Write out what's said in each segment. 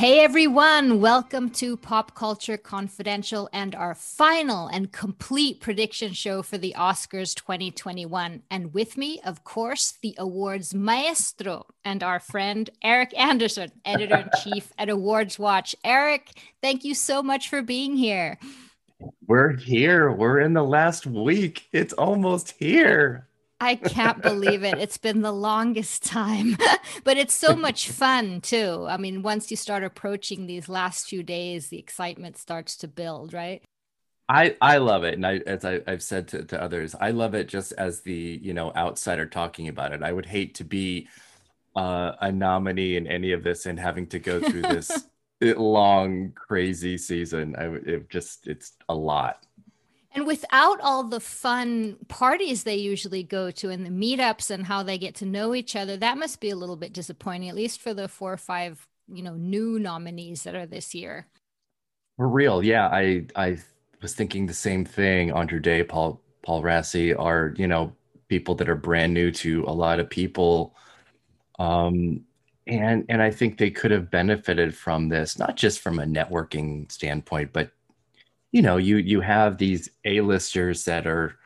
Hey everyone, welcome to Pop Culture Confidential and our final and complete prediction show for the Oscars 2021. And with me, of course, the awards maestro and our friend Eric Anderson, editor in chief at Awards Watch. Eric, thank you so much for being here. We're here. We're in the last week. It's almost here. I can't believe it. It's been the longest time, but it's so much fun too. I mean, once you start approaching these last few days, the excitement starts to build, right? I, I love it. And I, as I, have said to, to others, I love it just as the, you know, outsider talking about it. I would hate to be uh, a nominee in any of this and having to go through this long, crazy season. I it just, it's a lot. And without all the fun parties they usually go to and the meetups and how they get to know each other, that must be a little bit disappointing, at least for the four or five, you know, new nominees that are this year. For real, yeah. I I was thinking the same thing. Andra Day, Paul Paul Raci are, you know, people that are brand new to a lot of people. Um, and and I think they could have benefited from this, not just from a networking standpoint, but you know you you have these a-listers that are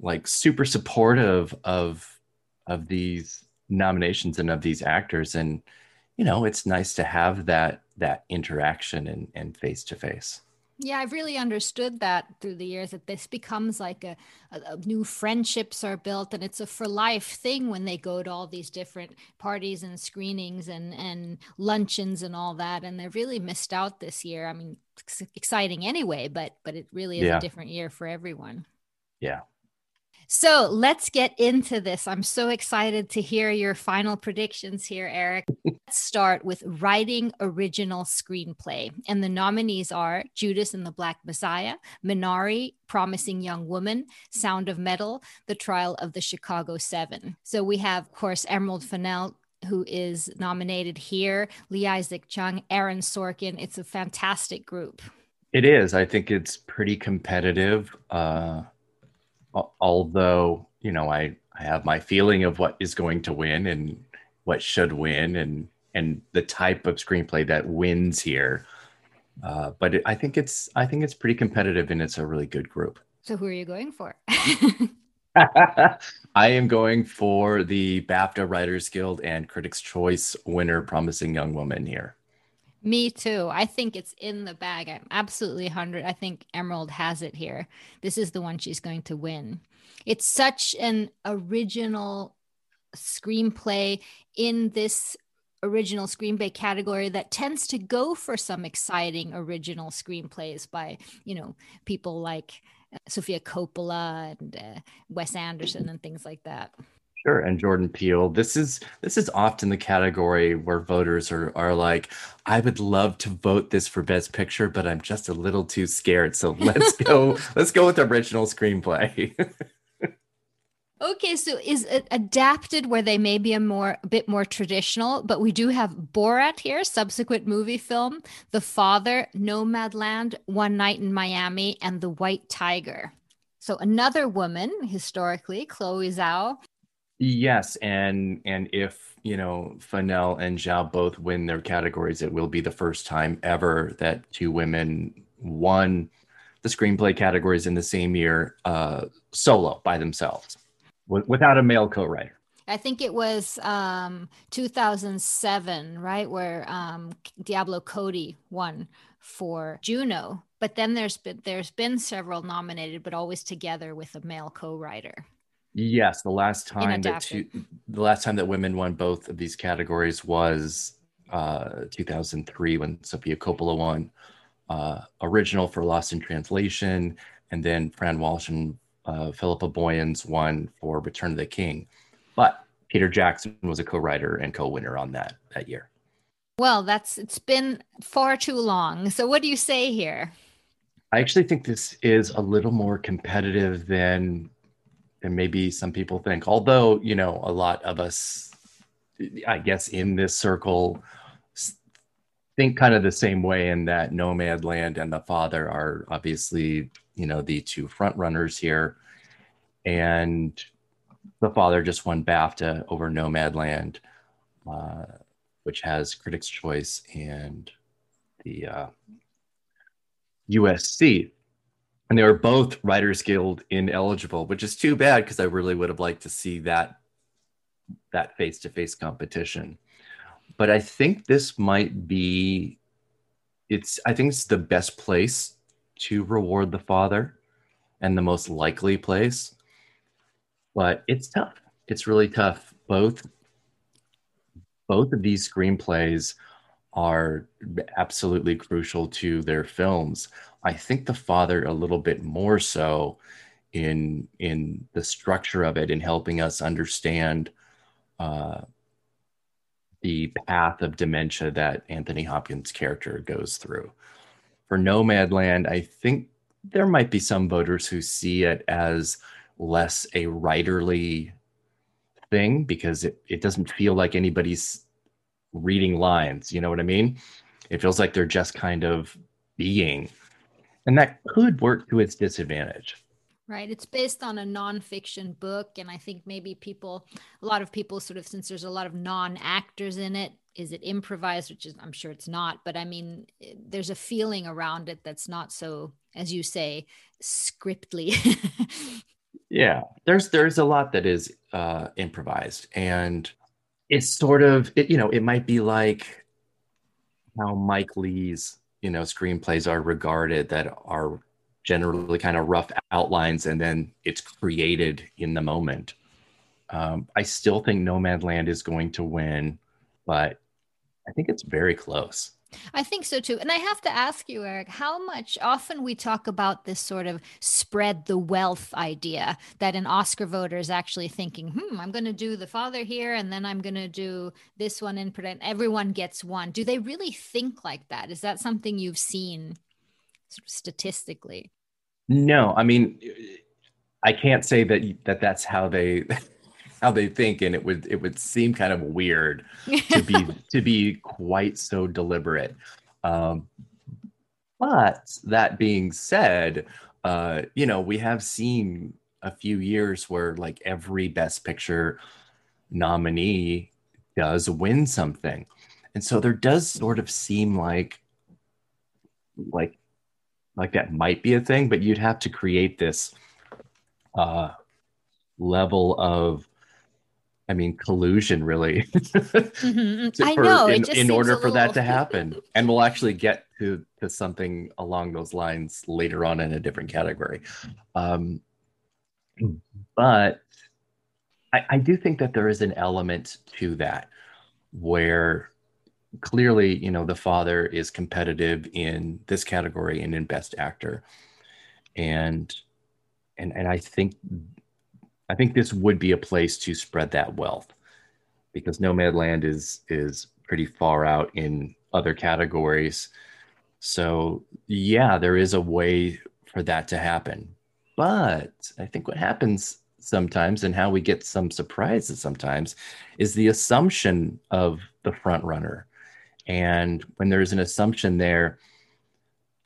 like super supportive of of these nominations and of these actors. And you know it's nice to have that that interaction and and face to face yeah, I've really understood that through the years that this becomes like a, a, a, new friendships are built and it's a for life thing when they go to all these different parties and screenings and and luncheons and all that and they've really missed out this year. I mean, exciting anyway, but but it really is yeah. a different year for everyone. Yeah. So let's get into this. I'm so excited to hear your final predictions here, Eric. let's start with writing original screenplay. And the nominees are Judas and the Black Messiah, Minari, Promising Young Woman, Sound of Metal, The Trial of the Chicago Seven. So we have, of course, Emerald Fennell, who is nominated here, Lee Isaac Chung, Aaron Sorkin. It's a fantastic group. It is. I think it's pretty competitive. Uh, although you know I I have my feeling of what is going to win and what should win and and the type of screenplay that wins here. Uh, but it, I think it's I think it's pretty competitive and it's a really good group. So who are you going for? I am going for the BAFTA Writers Guild and Critics' Choice winner, Promising Young Woman here. Me too. I think it's in the bag. I'm absolutely 100. I think Emerald has it here. This is the one she's going to win. It's such an original screenplay in this original screenplay category that tends to go for some exciting original screenplays by, you know, people like uh, Sofia Coppola and uh, Wes Anderson and things like that. Sure, and Jordan Peele. This is this is often the category where voters are are like, I would love to vote this for Best Picture, but I'm just a little too scared. So let's go let's go with original screenplay. okay, so is it adapted where they may be a more a bit more traditional, but we do have Borat here, subsequent movie film, The Father, Nomadland, One Night in Miami, and The White Tiger. So another woman historically, Chloe Zhao, Yes, and and if you know Fennell and Zhao both win their categories, it will be the first time ever that two women won the screenplay categories in the same year uh, solo by themselves w- without a male co-writer. I think it was um, 2007, right, where um, Diablo Cody won for Juno. But then there's been there's been several nominated, but always together with a male co-writer. Yes, the last time that two, the last time that women won both of these categories was uh, 2003 when Sofia Coppola won uh, original for Lost in Translation, and then Fran Walsh and uh, Philippa Boyens won for Return of the King. But Peter Jackson was a co-writer and co-winner on that that year. Well, that's it's been far too long. So what do you say here? I actually think this is a little more competitive than and maybe some people think although you know a lot of us i guess in this circle think kind of the same way in that Nomadland and The Father are obviously, you know, the two front runners here. And The Father just won BAFTA over Nomadland, uh, which has Critics' Choice and the uh, USC. And they were both Writers Guild ineligible, which is too bad because I really would have liked to see that that face-to-face competition but I think this might be it's I think it's the best place to reward the father and the most likely place. But it's tough. It's really tough. Both both of these screenplays are absolutely crucial to their films. I think the father a little bit more so in in the structure of it in helping us understand uh, the path of dementia that Anthony Hopkins' character goes through. For Nomadland, I think there might be some voters who see it as less a writerly thing because it, it doesn't feel like anybody's reading lines. You know what I mean? It feels like they're just kind of being. And that could work to its disadvantage. Right. It's based on a nonfiction book. And I think maybe people, a lot of people sort of, since there's a lot of non actors in it, is it improvised? Which is, I'm sure it's not. But I mean, there's a feeling around it that's not so, as you say, scriptly. yeah. There's, there's a lot that is uh, improvised. And it's sort of, it, you know, it might be like how Mike Leigh's, you know, screenplays are regarded that are generally kind of rough outlines and then it's created in the moment. Um, I still think Nomadland is going to win, but I think it's very close. I think so too. And I have to ask you, Eric, how much often we talk about this sort of spread the wealth idea that an Oscar voter is actually thinking, hmm, I'm going to do the father here and then I'm going to do this one in print. Everyone gets one. Do they really think like that? Is that something you've seen statistically? No, I mean, I can't say that that that's how they how they think, and it would it would seem kind of weird to be to be quite so deliberate. Um, but that being said, uh, you know, we have seen a few years where like every Best Picture nominee does win something, and so there does sort of seem like like like that might be a thing, but you'd have to create this uh, level of, I mean, collusion really. mm-hmm. to, I know. In, in order for little... that to happen. And we'll actually get to, to something along those lines later on in a different category. Um, but I, I do think that there is an element to that where clearly, you know, the father is competitive in this category and in best actor. And and and I think I think this would be a place to spread that wealth because Nomadland is is pretty far out in other categories. So yeah, there is a way for that to happen. But I think what happens sometimes and how we get some surprises sometimes is the assumption of the front runner and when there's an assumption there,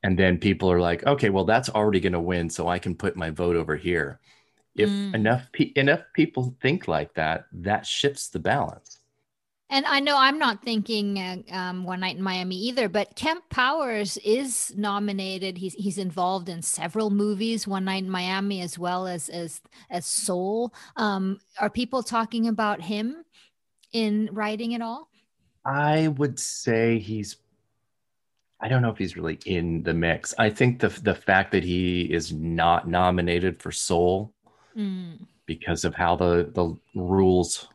and then people are like, okay, well, that's already going to win, so I can put my vote over here. If mm. enough pe- enough people think like that, that shifts the balance. And I know I'm not thinking uh, um, One Night in Miami either, but Kemp Powers is nominated. He's he's involved in several movies, One Night in Miami, as well as as as Soul. Um, are people talking about him in writing at all? I would say he's I don't know if he's really in the mix. I think the the fact that he is not nominated for Soul mm. because of how the the rules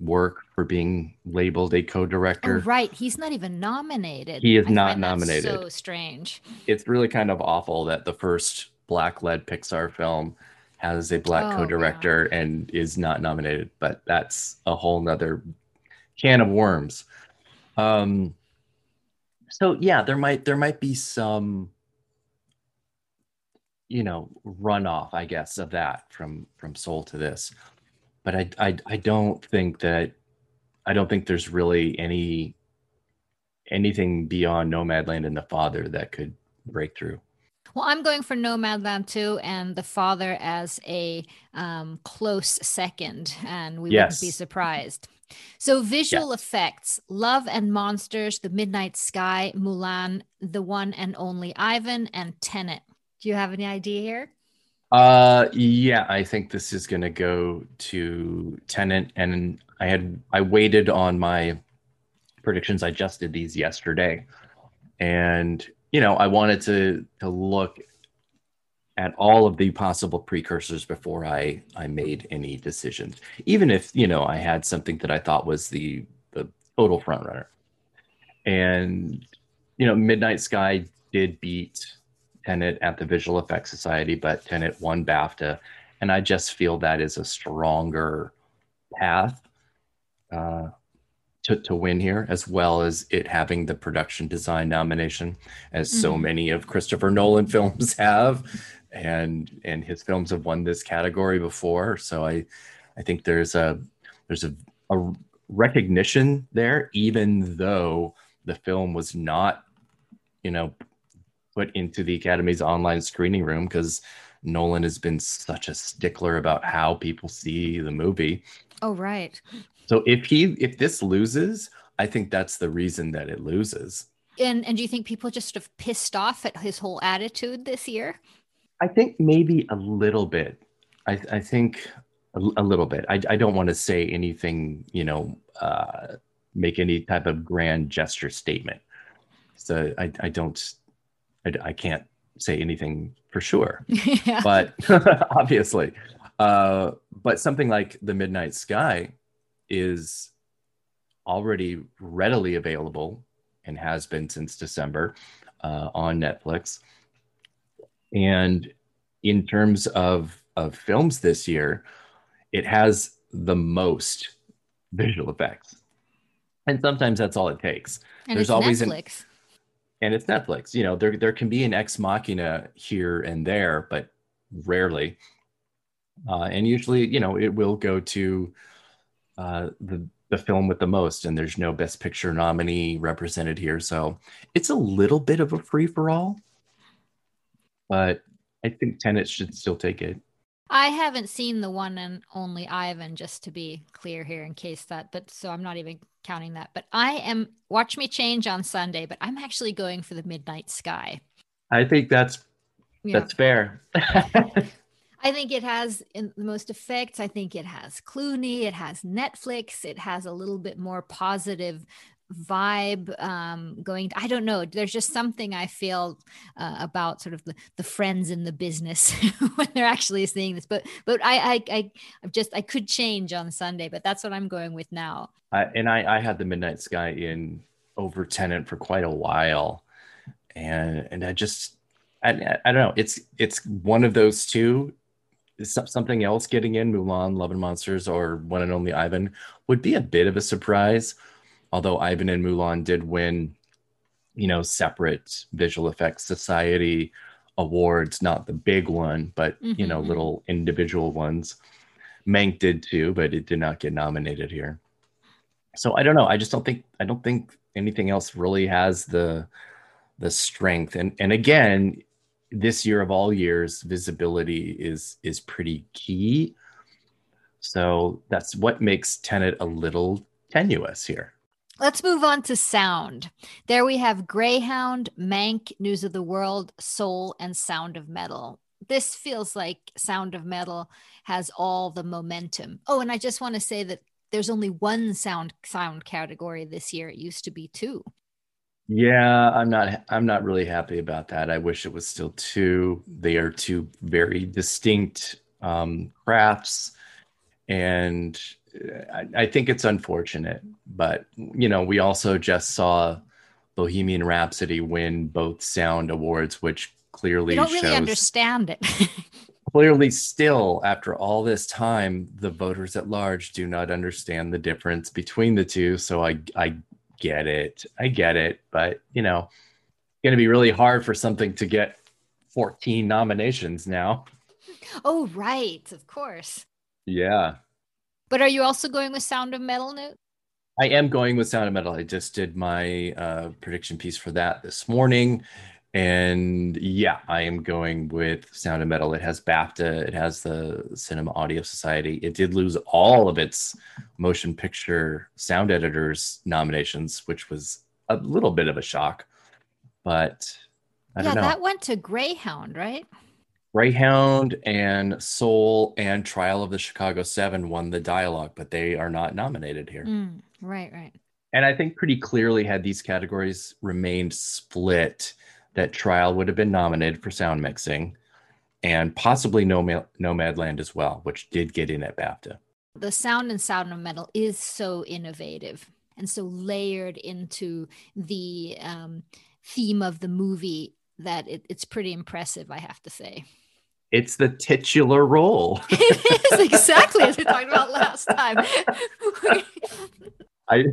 work for being labeled a co-director. Oh, right, he's not even nominated. He is I not nominated. so strange. It's really kind of awful that the first black-led Pixar film has a black oh, co-director wow. and is not nominated. But that's a whole nother can of worms. Um, so yeah, there might there might be some, you know, runoff, I guess, of that from from Soul to this, but I I I don't think that I don't think there's really any anything beyond Nomadland and The Father that could break through. Well, I'm going for Nomadland too, and The Father as a um, close second, and we yes. wouldn't be surprised. So, visual yes. effects Love and Monsters, The Midnight Sky, Mulan, The One and Only Ivan, and Tenet. Do you have any idea here? Uh, yeah, I think this is going to go to Tenet, and I had I waited on my predictions. I just did these yesterday, and you know, I wanted to to look at all of the possible precursors before I I made any decisions. Even if you know I had something that I thought was the the total front runner, and you know, Midnight Sky did beat Tenet at the Visual Effects Society, but Tenet won BAFTA, and I just feel that is a stronger path. Uh, to, to win here, as well as it having the production design nomination, as mm-hmm. so many of Christopher Nolan films have, and and his films have won this category before. So I I think there's a there's a, a recognition there, even though the film was not, you know, put into the Academy's online screening room because Nolan has been such a stickler about how people see the movie. Oh, right. So if he if this loses, I think that's the reason that it loses. And and do you think people just sort of pissed off at his whole attitude this year? I think maybe a little bit. I, I think a, a, little bit. I, I don't want to say anything, you know, uh, make any type of grand gesture statement. So I, I don't, I, I can't say anything for sure. yeah. But obviously, uh, but something like the Midnight Sky, is already readily available and has been since December uh, on Netflix. And in terms of, of films this year, it has the most visual effects. And sometimes that's all it takes. And There's always Netflix. An, and it's Netflix. You know, there there can be an ex machina here and there, but rarely. Uh, and usually, you know, it will go to uh, the the film with the most, and there's no Best Picture nominee represented here, so it's a little bit of a free for all. But I think Tenet should still take it. I haven't seen the one and only Ivan, just to be clear here, in case that. But so I'm not even counting that. But I am watch me change on Sunday. But I'm actually going for the Midnight Sky. I think that's yeah. that's fair. I think it has the most effects. I think it has Clooney, it has Netflix, it has a little bit more positive vibe um going i don't know there's just something i feel uh, about sort of the, the friends in the business when they're actually seeing this but but i i i just i could change on sunday but that's what i'm going with now and i i had the midnight sky in over Tenet for quite a while and and i just I, I don't know it's it's one of those two something else getting in Mulan, Love and Monsters, or One and Only Ivan would be a bit of a surprise. Although Ivan and Mulan did win, you know, separate visual effects society awards, not the big one, but mm-hmm. you know, mm-hmm. little individual ones. Mank did too, but it did not get nominated here. So I don't know. I just don't think I don't think anything else really has the the strength. And and again, this year of all years, visibility is is pretty key. So that's what makes Tenet a little tenuous here. Let's move on to sound. There we have Greyhound, Mank, News of the World, Soul, and Sound of Metal. This feels like Sound of Metal has all the momentum. Oh, and I just want to say that there's only one sound sound category this year. It used to be two. Yeah, I'm not I'm not really happy about that. I wish it was still two. They are two very distinct um, crafts, and I, I think it's unfortunate. But you know, we also just saw Bohemian Rhapsody win both sound awards, which clearly we don't really understand it. clearly, still after all this time, the voters at large do not understand the difference between the two. So I I get it. I get it. But, you know, it's going to be really hard for something to get 14 nominations now. Oh, right. Of course. Yeah. But are you also going with Sound of Metal, Newt? I am going with Sound of Metal. I just did my uh, prediction piece for that this morning. And yeah, I am going with Sound of Metal. It has BAFTA, it has the Cinema Audio Society. It did lose all of its motion picture sound editors nominations, which was a little bit of a shock. But I yeah, that went to Greyhound, right? Greyhound and Soul and Trial of the Chicago Seven won the dialogue, but they are not nominated here. Mm, right, right. And I think pretty clearly, had these categories remained split, that Trial would have been nominated for sound mixing and possibly Nomad, Nomadland as well, which did get in at BAFTA. The sound and sound of metal is so innovative and so layered into the um, theme of the movie that it, it's pretty impressive, I have to say. It's the titular role. it is exactly as we talked about last time. I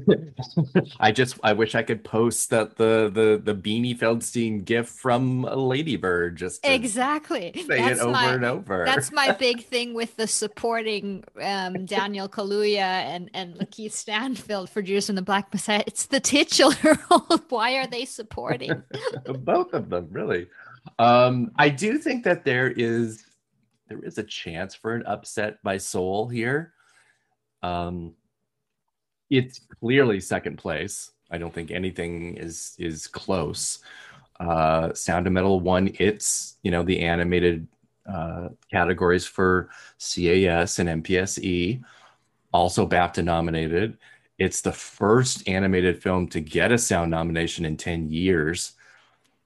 I just I wish I could post that the the the Beanie Feldstein gif from Ladybird just exactly say that's it over my, and over. That's my big thing with the supporting um, Daniel Kaluuya and and Lakeith Stanfield for Judas and the Black Messiah. It's the titular role. Why are they supporting both of them? Really, um, I do think that there is there is a chance for an upset by Soul here. Um, it's clearly second place. I don't think anything is is close. Uh, Sound of Metal won its, you know, the animated uh, categories for CAS and MPSE, also BAFTA nominated. It's the first animated film to get a sound nomination in 10 years.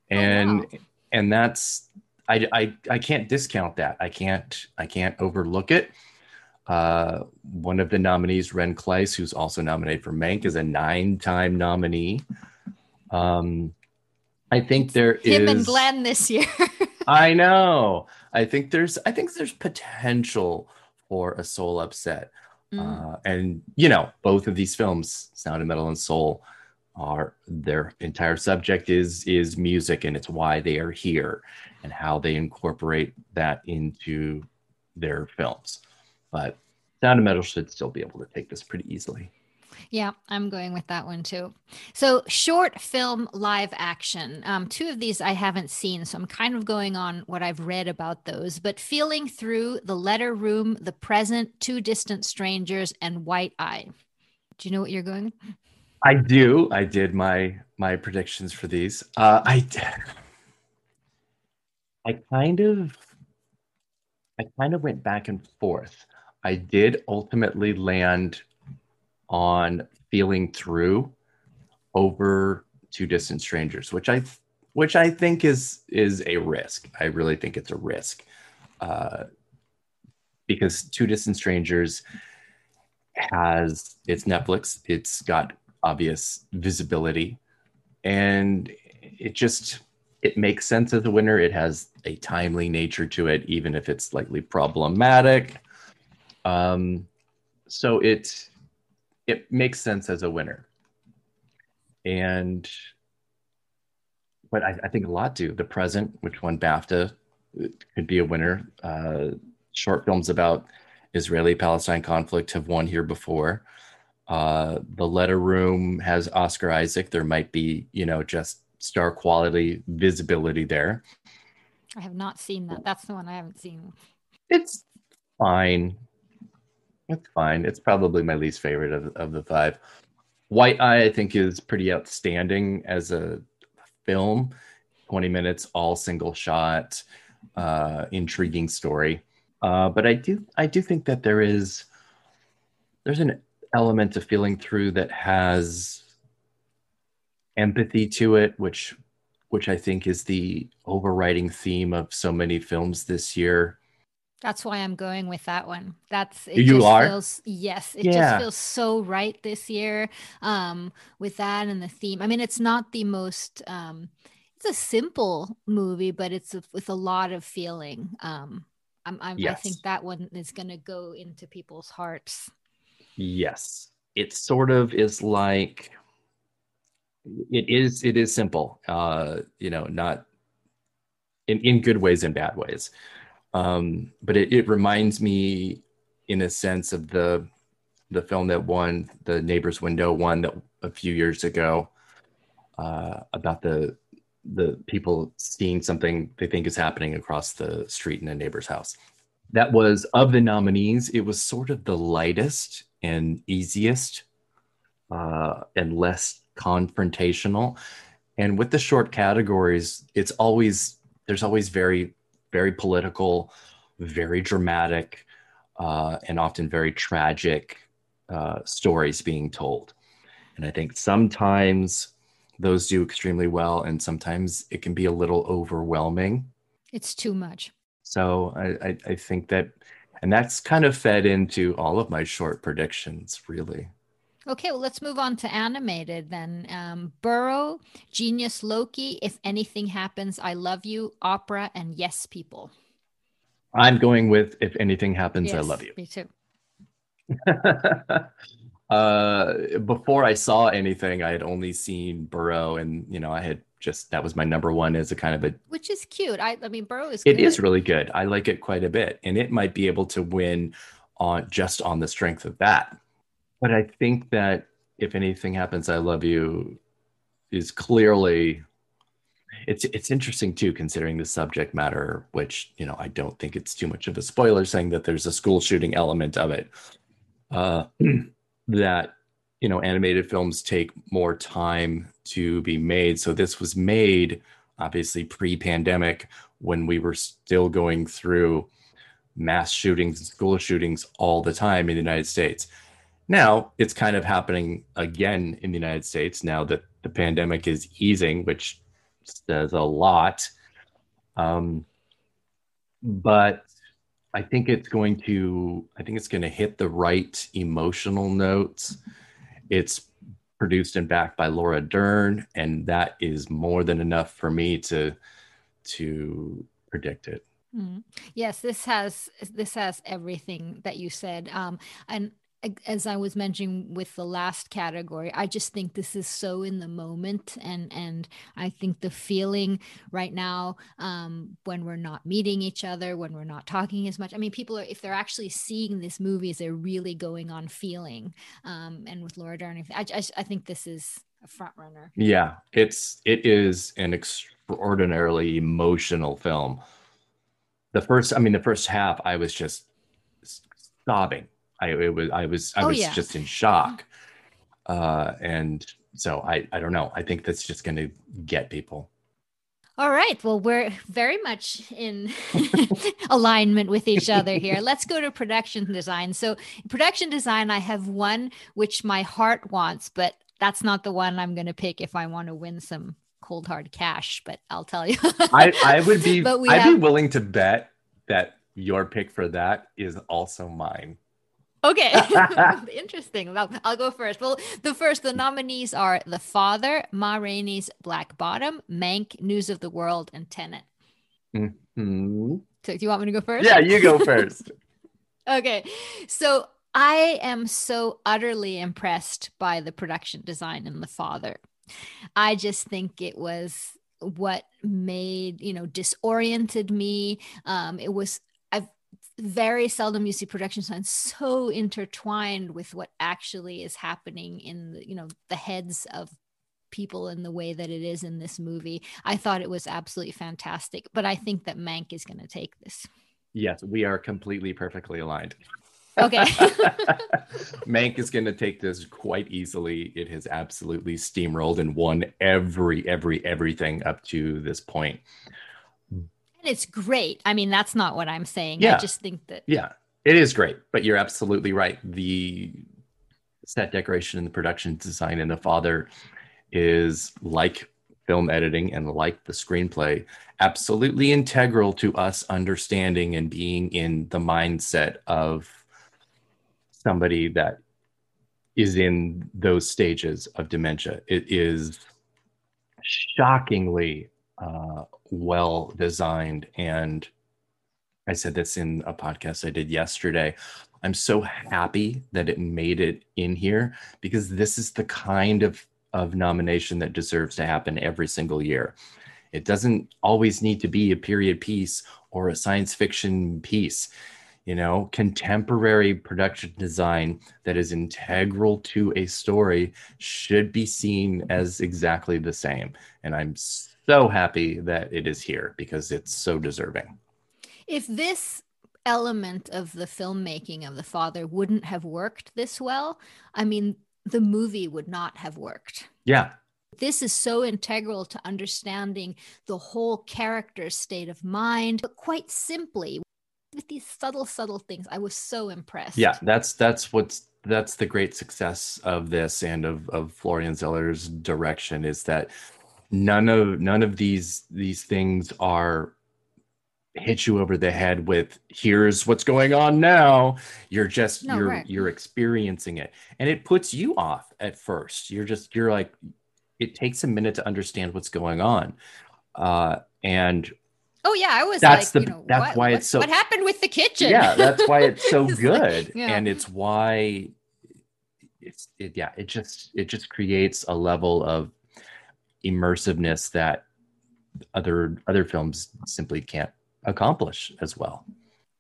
And oh, wow. And that's I, I I can't discount that. I can't I can't overlook it. Uh, one of the nominees, Ren Klyce, who's also nominated for Mank, is a nine-time nominee. Um, I think there him is, and Glenn this year. I know. I think there's I think there's potential for a soul upset. Mm. Uh, and you know, both of these films, Sound of Metal and Soul, are their entire subject is is music and it's why they are here and how they incorporate that into their films but Sound of Metal should still be able to take this pretty easily. Yeah, I'm going with that one too. So, short film live action. Um, two of these I haven't seen, so I'm kind of going on what I've read about those. But feeling through The Letter Room, The Present, Two Distant Strangers, and White Eye. Do you know what you're going? I do. I did my my predictions for these. Uh, I I kind of I kind of went back and forth. I did ultimately land on feeling through over two distant strangers, which I which I think is is a risk. I really think it's a risk uh, because two distant strangers has it's Netflix. It's got obvious visibility, and it just it makes sense as a winner. It has a timely nature to it, even if it's slightly problematic. Um, so it it makes sense as a winner. And but I, I think a lot do. The present, which won BAFTA, could be a winner. Uh, short films about Israeli-Palestine conflict have won here before. Uh, the Letter Room has Oscar Isaac. There might be, you know, just star quality visibility there. I have not seen that. That's the one I haven't seen. It's fine. It's fine. It's probably my least favorite of, of the five. White Eye, I think, is pretty outstanding as a film. 20 minutes, all single shot, uh, intriguing story. Uh, but I do I do think that there is there's an element of feeling through that has empathy to it, which which I think is the overriding theme of so many films this year. That's why I'm going with that one. That's it you are feels, yes, it yeah. just feels so right this year um, with that and the theme. I mean, it's not the most. Um, it's a simple movie, but it's a, with a lot of feeling. Um, I'm, I'm, yes. I think that one is going to go into people's hearts. Yes, it sort of is like it is. It is simple. Uh, you know, not in in good ways and bad ways. Um, but it, it reminds me, in a sense, of the the film that won the Neighbor's Window won that a few years ago uh, about the the people seeing something they think is happening across the street in a neighbor's house. That was of the nominees, it was sort of the lightest and easiest uh, and less confrontational. And with the short categories, it's always there's always very very political, very dramatic, uh, and often very tragic uh, stories being told. And I think sometimes those do extremely well, and sometimes it can be a little overwhelming. It's too much. So I, I, I think that, and that's kind of fed into all of my short predictions, really. Okay, well, let's move on to animated then. Um, Burrow, Genius Loci, If Anything Happens, I Love You, Opera, and Yes People. I'm going with If Anything Happens, yes, I Love You. Me too. uh, before I saw anything, I had only seen Burrow, and you know, I had just that was my number one as a kind of a. Which is cute. I, I mean, Burrow is. It is really good. I like it quite a bit, and it might be able to win on just on the strength of that. But I think that if anything happens, I love you is clearly it's it's interesting too considering the subject matter which you know i don't think it's too much of a spoiler saying that there's a school shooting element of it uh, that you know animated films take more time to be made. So this was made obviously pre-pandemic when we were still going through mass shootings and school shootings all the time in the united states. Now it's kind of happening again in the united states now that the pandemic is easing which says a lot. Um, but I think it's going to I think it's going to hit the right emotional notes. It's produced and backed by Laura Dern, and that is more than enough for me to to predict it. Mm. Yes, this has this has everything that you said, um, and as I was mentioning with the last category, I just think this is so in the moment, and and I think the feeling right now um, when we're not meeting each other, when we're not talking as much. I mean, people are if they're actually seeing this movie, movies, they're really going on feeling. Um, and with Laura Dern, I, I, I think this is a front runner. Yeah, it's it is an extraordinarily emotional film. The first, I mean, the first half, I was just sobbing I it was I was I oh, was yeah. just in shock. Uh, and so I I don't know. I think that's just going to get people. All right. Well, we're very much in alignment with each other here. Let's go to production design. So, production design, I have one which my heart wants, but that's not the one I'm going to pick if I want to win some cold hard cash. But I'll tell you, I, I would be, I'd have... be willing to bet that your pick for that is also mine. Okay, interesting. I'll, I'll, go first. Well, the first, the nominees are The Father, Ma Rainey's Black Bottom, Mank, News of the World, and Tenet. Mm-hmm. So, do you want me to go first? Yeah, you go first. okay, so I am so utterly impressed by the production design in The Father. I just think it was what made you know disoriented me um it was very seldom you see production design so intertwined with what actually is happening in the, you know the heads of people in the way that it is in this movie. I thought it was absolutely fantastic, but I think that Mank is going to take this. Yes, we are completely perfectly aligned. Okay. Mank is going to take this quite easily. It has absolutely steamrolled and won every every everything up to this point it's great. I mean, that's not what I'm saying. Yeah. I just think that. Yeah, it is great. But you're absolutely right. The set decoration and the production design in The Father is like film editing and like the screenplay, absolutely integral to us understanding and being in the mindset of somebody that is in those stages of dementia. It is shockingly uh, well designed. And I said this in a podcast I did yesterday. I'm so happy that it made it in here because this is the kind of, of nomination that deserves to happen every single year. It doesn't always need to be a period piece or a science fiction piece. you know contemporary production design that is integral to a story should be seen as exactly the same and i'm happy that it is here because it's so deserving. If this element of the filmmaking of the father wouldn't have worked this well i mean the movie would not have worked. Yeah. This is so integral to understanding the whole character's state of mind but quite simply with these subtle subtle things i was so impressed. Yeah that's that's what's that's the great success of this and of of florian zeller's direction is that none of none of these these things are hit you over the head with here's what's going on now you're just no, you're right. you're experiencing it and it puts you off at first you're just you're like it takes a minute to understand what's going on uh and Oh yeah, I was. That's like, the. You know, that's what, why what, it's so. What happened with the kitchen? Yeah, that's why it's so it's good, like, yeah. and it's why it's it. Yeah, it just it just creates a level of immersiveness that other other films simply can't accomplish as well.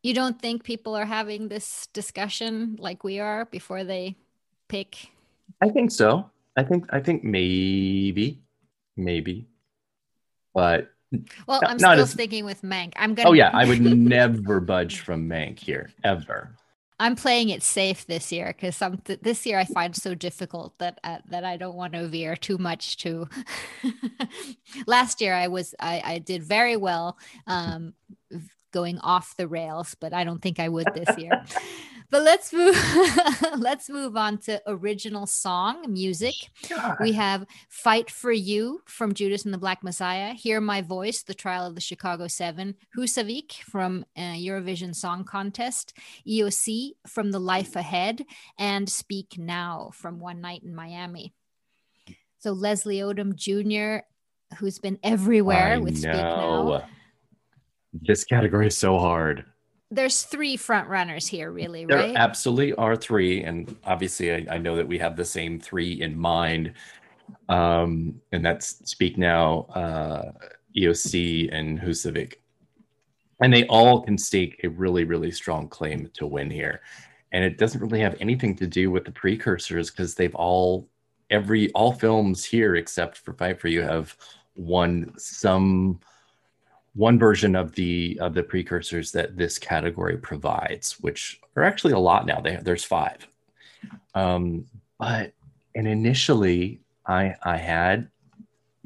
You don't think people are having this discussion like we are before they pick? I think so. I think I think maybe, maybe, but well, I'm still as, sticking with Mank. I'm gonna. Oh yeah, I would never budge from Mank here ever. I'm playing it safe this year because some th- this year I find so difficult that uh, that I don't want to veer too much to. Last year I was I, I did very well um, going off the rails, but I don't think I would this year. but let's move let's move on to original song music God. we have fight for you from judas and the black messiah hear my voice the trial of the chicago seven husavik from uh, eurovision song contest Io Sì from the life ahead and speak now from one night in miami so leslie odom jr who's been everywhere I with know. speak now this category is so hard there's three front runners here, really, there right? There absolutely are three, and obviously, I, I, know that we have the same three in mind, um, and that's Speak Now, uh, Io Sì, and Husavik, and they all can stake a really, really strong claim to win here, and it doesn't really have anything to do with the precursors because they've all, every all films here except for Fight for You have won some one version of the of the precursors that this category provides, which are actually a lot now. They, there's five, um, but and initially I I had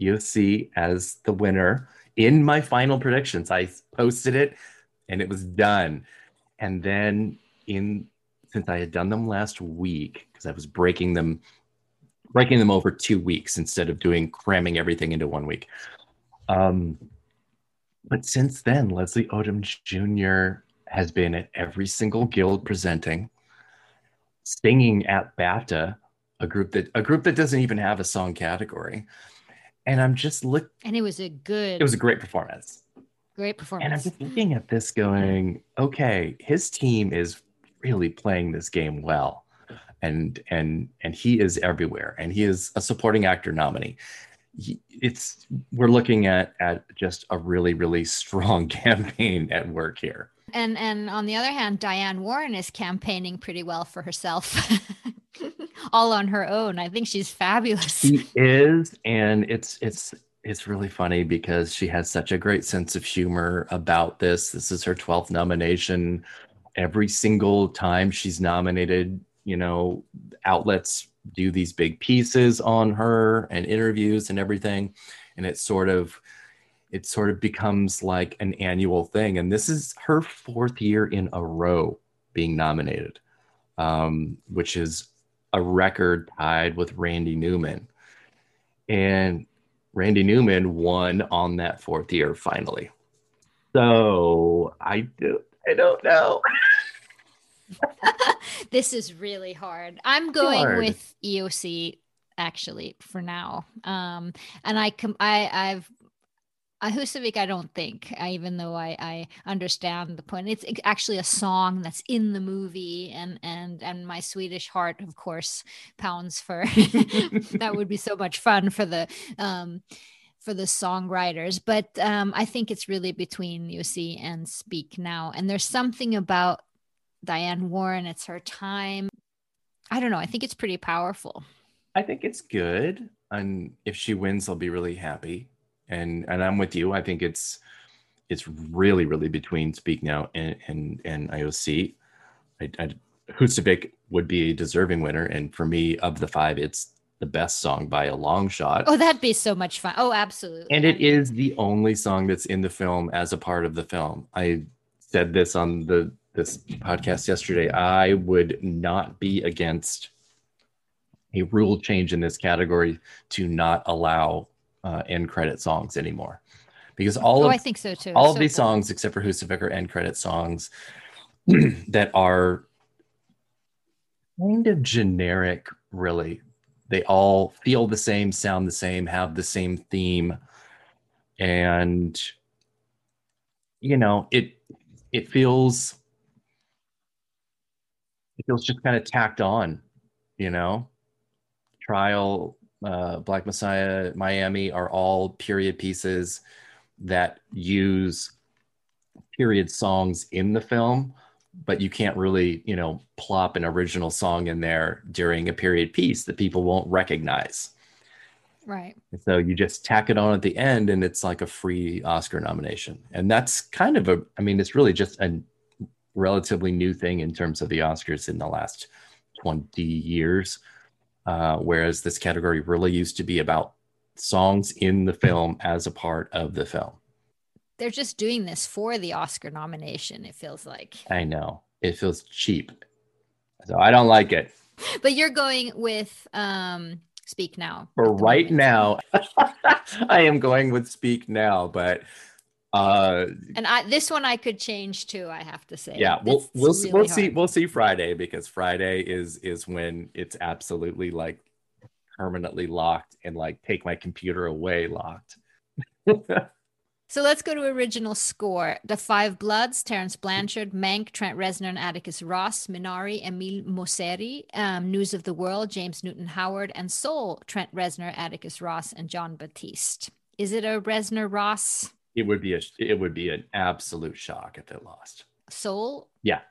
Io Sì as the winner in my final predictions. I posted it, and it was done. And then in since I had done them last week because I was breaking them breaking them over two weeks instead of doing cramming everything into one week. Um, but since then, Leslie Odom Jr. has been at every single guild presenting, singing at BAFTA, a group that a group that doesn't even have a song category. And I'm just look and it was a good it was a great performance. Great performance. And I'm just looking at this going, okay, his team is really playing this game well. And and and he is everywhere and he is a supporting actor nominee it's we're looking at at just a really really strong campaign at work here. And and on the other hand diane warren is campaigning pretty well for herself all on her own. I think she's fabulous. She is and it's it's it's really funny because she has such a great sense of humor about this. This is her 12th nomination. Every single time she's nominated you know outlets do these big pieces on her and interviews and everything. And it sort of it sort of becomes like an annual thing. And this is her fourth year in a row being nominated um, which is a record tied with randy newman. And randy newman won on that fourth year finally. So i do i don't know this is really hard. I'm going hard. with Io Sì actually for now. Um, and I com- I I've uh, Husavik, I don't think, I, even though I, I understand the point. It's actually a song that's in the movie, and and and my Swedish heart, of course, pounds for. that would be so much fun for the um, for the songwriters. But um, I think it's really between Io Sì and Speak Now, and there's something about Diane Warren. It's her time. I don't know. I think it's pretty powerful. I think it's good. And if she wins, I'll be really happy. And and I'm with you. I think it's it's really, really between Speak Now and and, and Io Sì. I, I, Husavik would be a deserving winner. And for me, of the five, it's the best song by a long shot. Oh, that'd be so much fun. Oh, absolutely. And it is the only song that's in the film as a part of the film. I said this on the this podcast yesterday. I would not be against a rule change in this category to not allow uh, end credit songs anymore, because all oh, of I think so too. all so of these cool. songs, except for Husavik, are end credit songs that are kind of generic, really. They all feel the same, sound the same, have the same theme, and you know it. It feels. It feels just kind of tacked on, you know. Trial, uh, Black Messiah, Miami are all period pieces that use period songs in the film but you can't really you know plop an original song in there during a period piece that people won't recognize. Right. And so you just tack it on at the end and it's like a free oscar nomination. And that's kind of a i mean it's really just a relatively new thing in terms of the oscars in the last 20 years uh, whereas this category really used to be about songs in the film as a part of the film they're just doing this for the Oscar nomination, it feels like. I know. It feels cheap. So I don't like it. But you're going with um Speak Now. For right moment. now, I am going with Speak Now, but uh And I this one I could change too, I have to say. yeah, we'll It's we'll really we'll see we'll see Friday because Friday is is when it's absolutely like permanently locked and like take my computer away locked. So let's go to original score. The Five Bloods, Terence Blanchard, Mank, Trent Reznor, and Atticus Ross, Minari, Emile Mosseri, um, News of the World, James Newton Howard, and Soul, Trent Reznor, Atticus Ross, and Jon Batiste. Is it a Reznor Ross It would be a it would be an absolute shock if it lost. Soul? Yeah.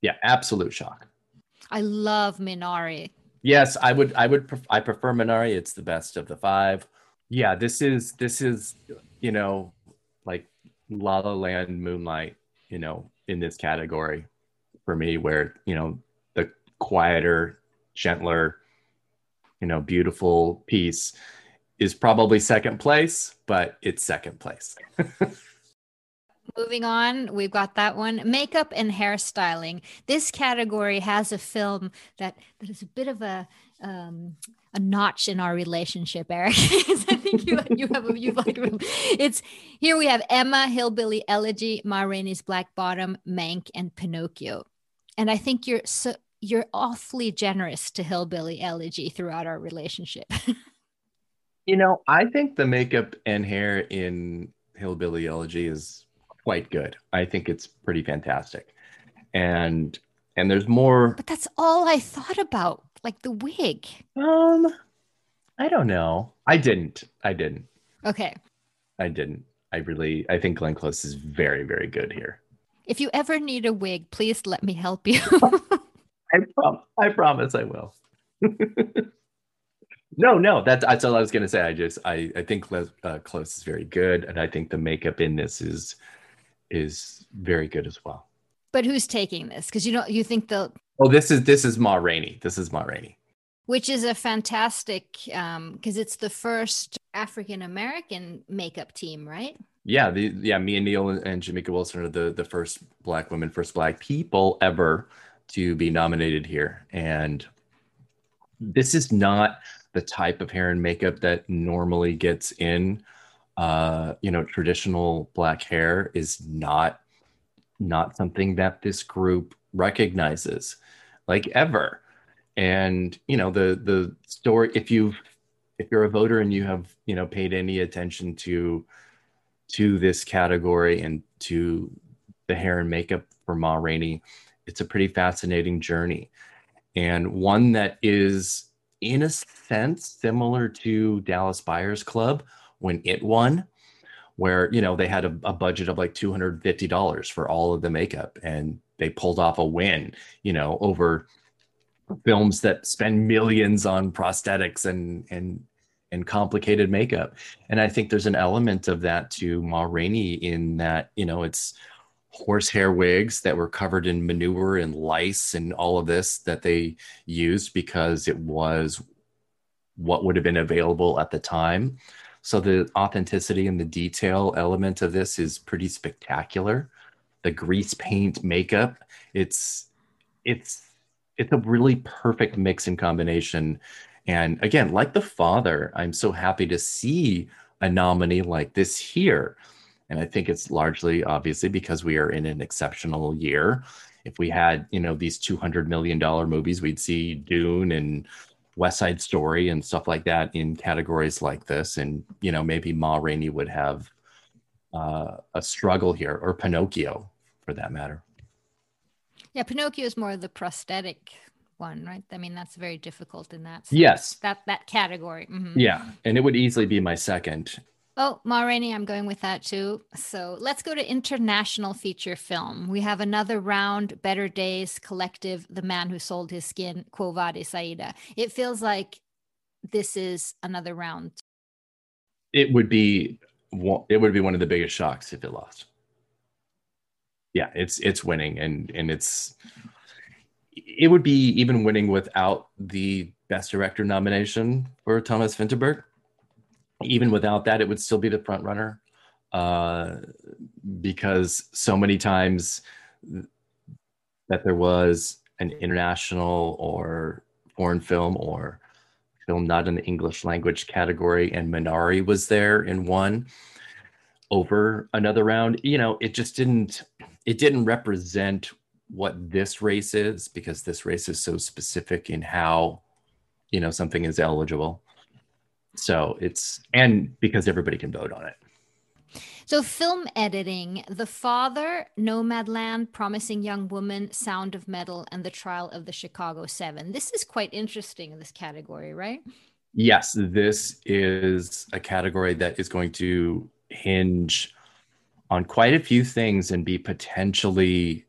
Yeah, absolute shock. I love Minari. Yes, I would. I would. Pref- I prefer Minari. It's the best of the five. Yeah, this is this is you know like La La Land, Moonlight. You know, in this category for me, where you know the quieter, gentler, you know, beautiful piece is probably second place, but it's second place. Moving on, we've got that one. Makeup and hairstyling. This category has a film that that is a bit of a um, a notch in our relationship, Eric. I think you you have a, you like it's here. We have Emma, Hillbilly Elegy, Ma Rainey's Black Bottom, Mank, and Pinocchio. And I think you're so you're awfully generous to Hillbilly Elegy throughout our relationship. You know, I think the makeup and hair in Hillbilly Elegy is quite good. I think it's pretty fantastic. And and there's more but that's all I thought about, like the wig. um I don't know. I didn't. I didn't. Okay. I didn't. I really I think Glenn Close is very very good here. If you ever need a wig, please let me help you. I prom- I promise I will. no, no, that's that's all I was gonna say. I just I I think uh, Close is very good, and I think the makeup in this is is very good as well. but who's taking this? Because you know you think the Oh, this is this is Ma Rainey. This is Ma Rainey. which is a fantastic um because it's the first African American makeup team, right? Yeah, the yeah, Mia Neal and, and Jamika Wilson are the the first black women, first black people ever to be nominated here. And this is not the type of hair and makeup that normally gets in uh, you know, traditional black hair is not not something that this group recognizes like ever. And you know, the the story if you if you're a voter and you have, you know, paid any attention to to this category and to the hair and makeup for Ma Rainey, it's a pretty fascinating journey and one that is, in a sense, similar to Dallas Buyers Club when it won, where you know they had a, a budget of like two hundred fifty dollars for all of the makeup, and they pulled off a win, you know, over films that spend millions on prosthetics and and and complicated makeup. And I think there's an element of that to Ma Rainey in that, you know, it's horsehair wigs that were covered in manure and lice and all of this that they used because it was what would have been available at the time. So the authenticity and the detail element of this is pretty spectacular. The grease paint makeup, it's it's it's a really perfect mix and combination. And again, like the father, I'm so happy to see a nominee like this here. And I think it's largely obviously because we are in an exceptional year. If we had, you know, these $200 million movies, we'd see Dune and West Side Story and stuff like that in categories like this, and you know maybe Ma Rainey would have uh, a struggle here, or Pinocchio for that matter. Yeah, Pinocchio is more the prosthetic one, right? I mean, that's very difficult in that. Sense. Yes, that that category. Mm-hmm. Yeah, and it would easily be my second. Oh, Ma Rainey, I'm going with that too. So let's go to international feature film. We have another round, Better Days Collective, The Man Who Sold His Skin, Quo Vadis Aida. It feels like this is another round. It would be it would be one of the biggest shocks if it lost. Yeah, it's it's winning and and it's it would be even winning without the best director nomination for Thomas Vinterberg even without that, it would still be the front runner uh, because so many times that there was an international or foreign film or film not in the English language category, and Minari was there in one over another round. You know, it just didn't it didn't represent what this race is because this race is so specific in how you know something is eligible so it's, and because everybody can vote on it. So, film editing The Father, Nomadland, Promising Young Woman, Sound of Metal, and The Trial of the Chicago Seven. This is quite interesting in this category, right? Yes, this is a category that is going to hinge on quite a few things and be potentially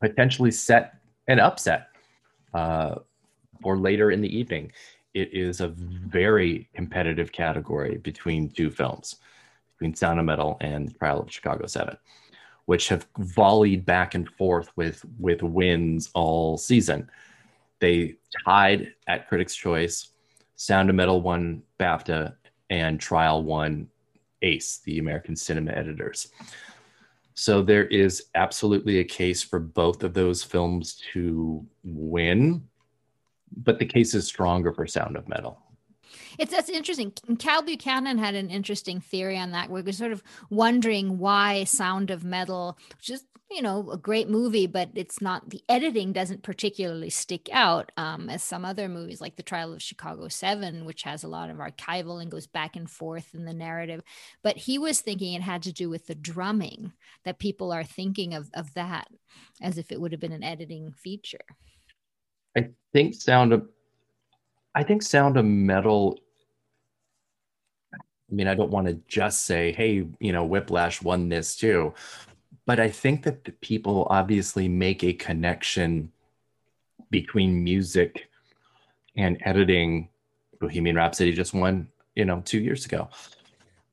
potentially set an upset uh, for later in the evening it is a very competitive category between two films, between Sound of Metal and Trial of Chicago 7, which have volleyed back and forth with, with wins all season. They tied at Critics' Choice. Sound of Metal won BAFTA, and Trial won ACE, the American Cinema Editors. So there is absolutely a case for both of those films to win but the case is stronger for Sound of Metal. It's that's interesting. Kyle Buchanan had an interesting theory on that. We are sort of wondering why Sound of Metal, which is you know a great movie, but it's not the editing doesn't particularly stick out um, as some other movies like The Trial of Chicago Seven, which has a lot of archival and goes back and forth in the narrative. But he was thinking it had to do with the drumming that people are thinking of of that as if it would have been an editing feature. I think Sound of I think Sound of Metal I mean, I don't want to just say, hey, you know, Whiplash won this too. But I think that the people obviously make a connection between music and editing. Bohemian Rhapsody just won, you know, two years ago.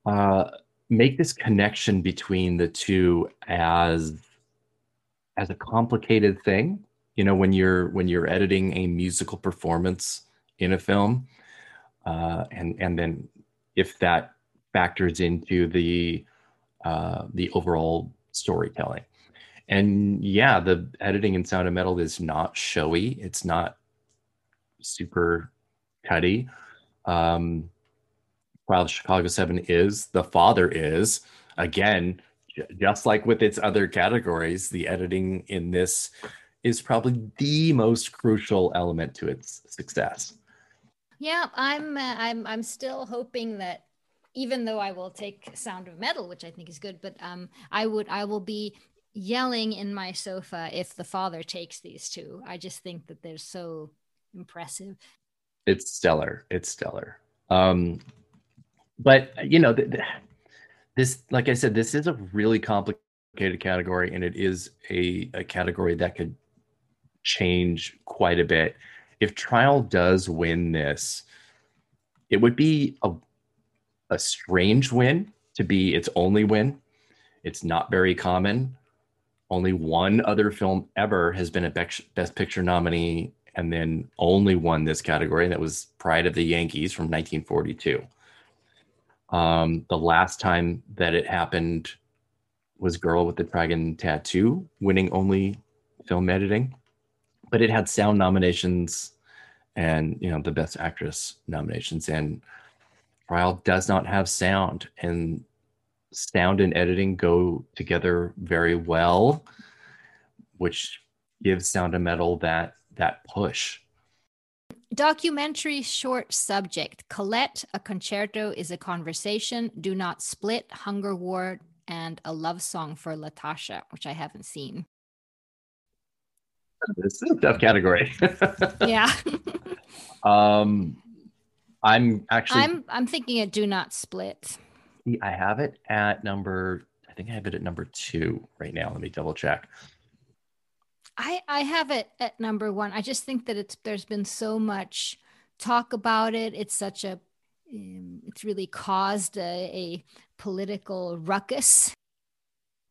Uh, make this connection between the two as as a complicated thing you know when you're when you're editing a musical performance in a film uh, and and then if that factors into the uh, the overall storytelling. And yeah the editing in sound of metal is not showy. It's not super cutty. Um while chicago 7 is the father is again just like with its other categories the editing in this is probably the most crucial element to its success. Yeah, I'm uh, I'm I'm still hoping that even though I will take Sound of Metal, which I think is good, but um, I would I will be yelling in my sofa if the father takes these two. I just think that they're so impressive. It's stellar. It's stellar. Um, but you know, th- th- this, like I said, this is a really complicated category, and it is a, a category that could change quite a bit. If Trial does win this, it would be a, a strange win to be its only win. It's not very common. Only one other film ever has been a Best Picture nominee and then only won this category. That was Pride of the Yankees from 1942. Um, the last time that it happened was Girl with the Dragon Tattoo, winning only film editing. But it had sound nominations and you know the best actress nominations. And trial does not have sound and sound and editing go together very well which gives sound and metal that that push. Documentary short subject colette a concerto is a conversation. Do not split hunger ward and a love song for latasha which i haven't seen this is a tough category. yeah. um, I'm actually. I'm I'm thinking it do not split. I have it at number. I think I have it at number two right now. Let me double check. I I have it at number one. I just think that it's there's been so much talk about it. It's such a um, it's really caused a, a political ruckus,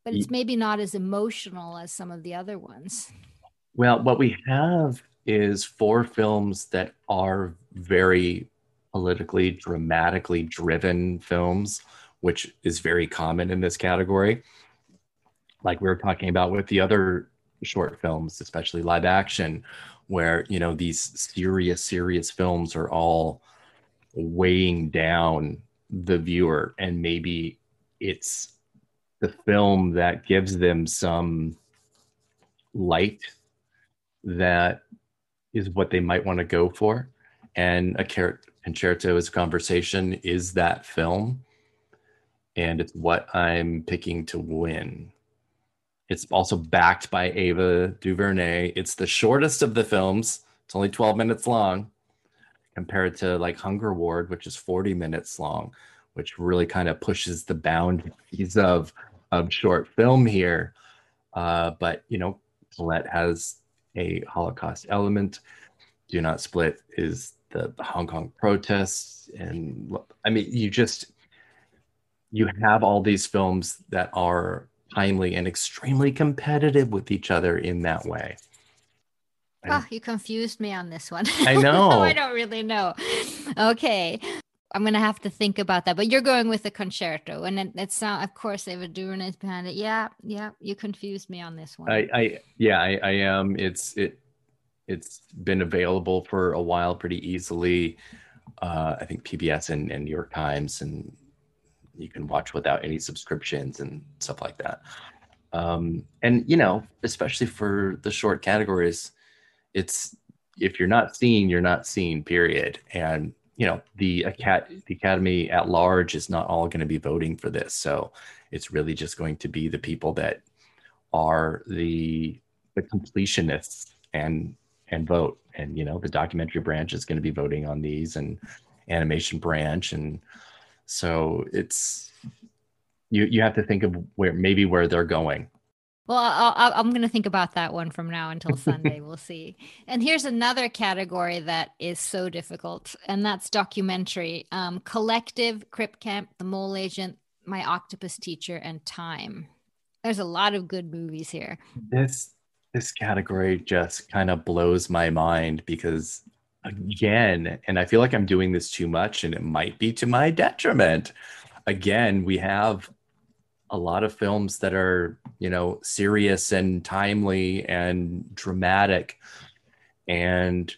but it's maybe not as emotional as some of the other ones. Well, what we have is four films that are very politically, dramatically driven films, which is very common in this category. Like we were talking about with the other short films, especially live action, where, you know, these serious, serious films are all weighing down the viewer. And maybe it's the film that gives them some light that is what they might want to go for. And a concerto is conversation is that film. And it's what I'm picking to win. It's also backed by Ava DuVernay. It's the shortest of the films. It's only 12 minutes long compared to like Hunger Ward, which is 40 minutes long, which really kind of pushes the boundaries of of short film here. Uh, but you know, Colette has a Holocaust element. Do Not Split is the, the Hong Kong protests. And I mean, you just, you have all these films that are timely and extremely competitive with each other in that way. Oh, you confused me on this one. I know. I don't really know. Okay. I'm gonna have to think about that. But you're going with the concerto, and it, it's not. Of course, Ava DuVernay's behind it. Yeah, yeah. You confused me on this one. I, I yeah, I, I am. It's it, it's been available for a while, pretty easily. Uh, I think PBS and, and New York Times, and you can watch without any subscriptions and stuff like that. Um, and you know, especially for the short categories, it's if you're not seen, you're not seen. Period. And you know the the academy at large is not all going to be voting for this. So it's really just going to be the people that are the the completionists and and vote. And you know the documentary branch is going to be voting on these and animation branch. And so it's you you have to think of where maybe where they're going well, i am going to think about that one from now until Sunday. we'll see. And here's another category that is so difficult, and that's documentary. Um, collective, Crip Camp, The Mole Agent, My Octopus Teacher, and Time. There's a lot of good movies here. This this category just kind of blows my mind because again, and I feel like I'm doing this too much, and it might be to my detriment. Again, we have a lot of films that are you know serious and timely and dramatic. And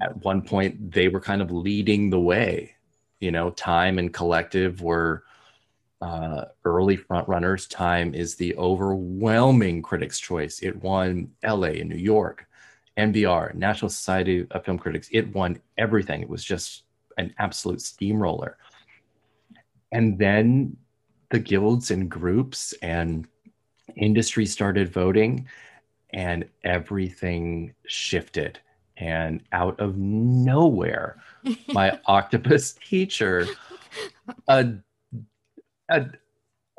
at one point they were kind of leading the way. You know time and collective were uh, early front runners. Time is the overwhelming critics choice. It won la and new york nbr national society of film critics. It won everything. It was just an absolute steamroller. And then the guilds and groups and industry started voting and everything shifted and out of nowhere my octopus teacher a, a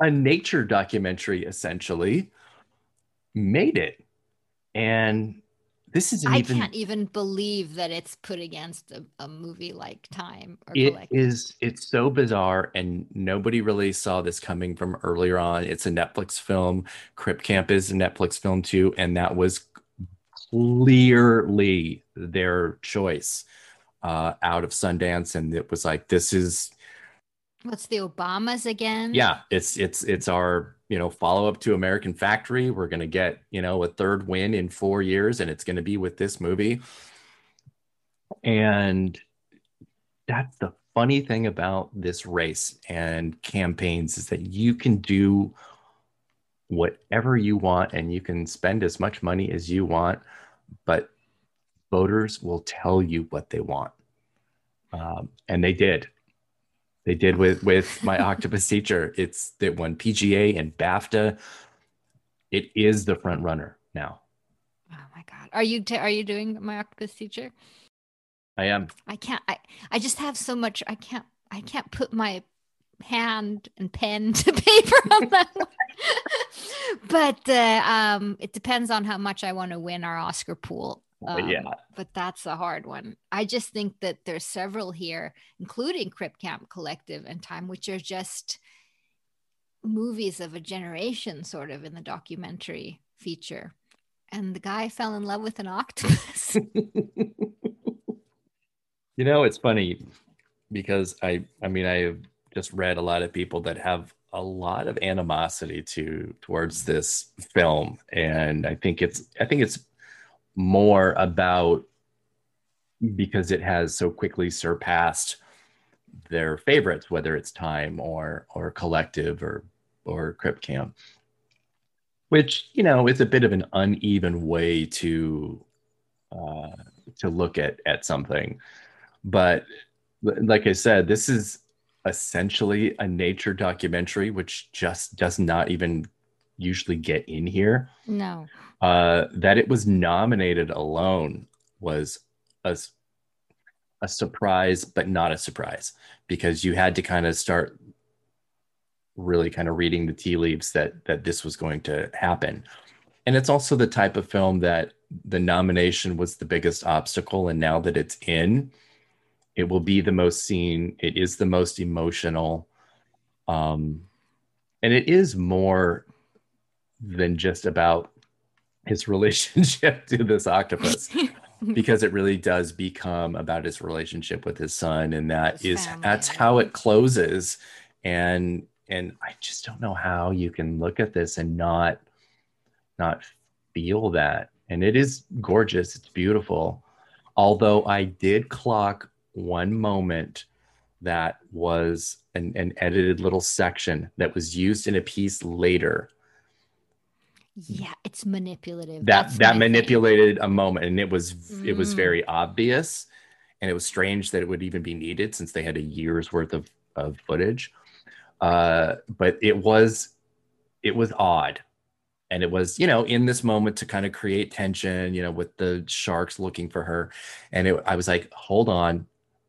a nature documentary essentially made it. And this is I even can't even believe that it's put against a, a movie like Time or it Collective. is it's so bizarre and nobody really saw this coming from earlier on. It's a Netflix film. Crip Camp is a Netflix film too, and that was clearly their choice uh, out of Sundance. And it was like, this is What's the Obamas again? yeah it's it's it's our you know follow up to american factory. We're going to get you know a third win in four years and it's going to be with this movie. And that's the funny thing about this race and campaigns is that you can do whatever you want and you can spend as much money as you want but voters will tell you what they want. Um, and they did they did with with my octopus teacher. It's that won PGA and BAFTA. It is the front runner now. Oh my god. Are you t- are you doing my octopus teacher? I am. I can't. I I just have so much. I can't. I can't put my hand and pen to paper on that one. but uh, um, it depends on how much I want to win our Oscar pool. But Um, yeah. but that's a hard one. I just think that there's several here, including Crip Camp Collective and Time, which are just movies of a generation, sort of in the documentary feature. And the guy fell in love with an octopus. You know, it's funny because I I mean I have just read a lot of people that have a lot of animosity to towards this film and I think it's I think it's more about because it has so quickly surpassed their favorites whether it's time or or collective or or Crip Camp which you know is a bit of an uneven way to uh to look at at something. But like I said, this is essentially a nature documentary, which just does not even usually get in here. no. Uh, that it was nominated alone was a, a surprise, but not a surprise because you had to kind of start really kind of reading the tea leaves that that this was going to happen. And it's also the type of film that the nomination was the biggest obstacle, and now that it's in, it will be the most seen. It is the most emotional, um, and it is more than just about his relationship to this octopus because it really does become about his relationship with his son and that His is that's how it closes. And and i just don't know how you can look at this and not not feel that. And it is gorgeous. It's beautiful. Although i did clock one moment that was an, an edited little section that was used in a piece later Yeah, it's manipulative. that That's that my thing. manipulated a moment and it was it was Mm. very obvious and it was strange that it would even be needed since they had a year's worth of of footage uh but it was it was odd and it was you know in this moment to kind of create tension you know with the sharks looking for her and it, i was like hold on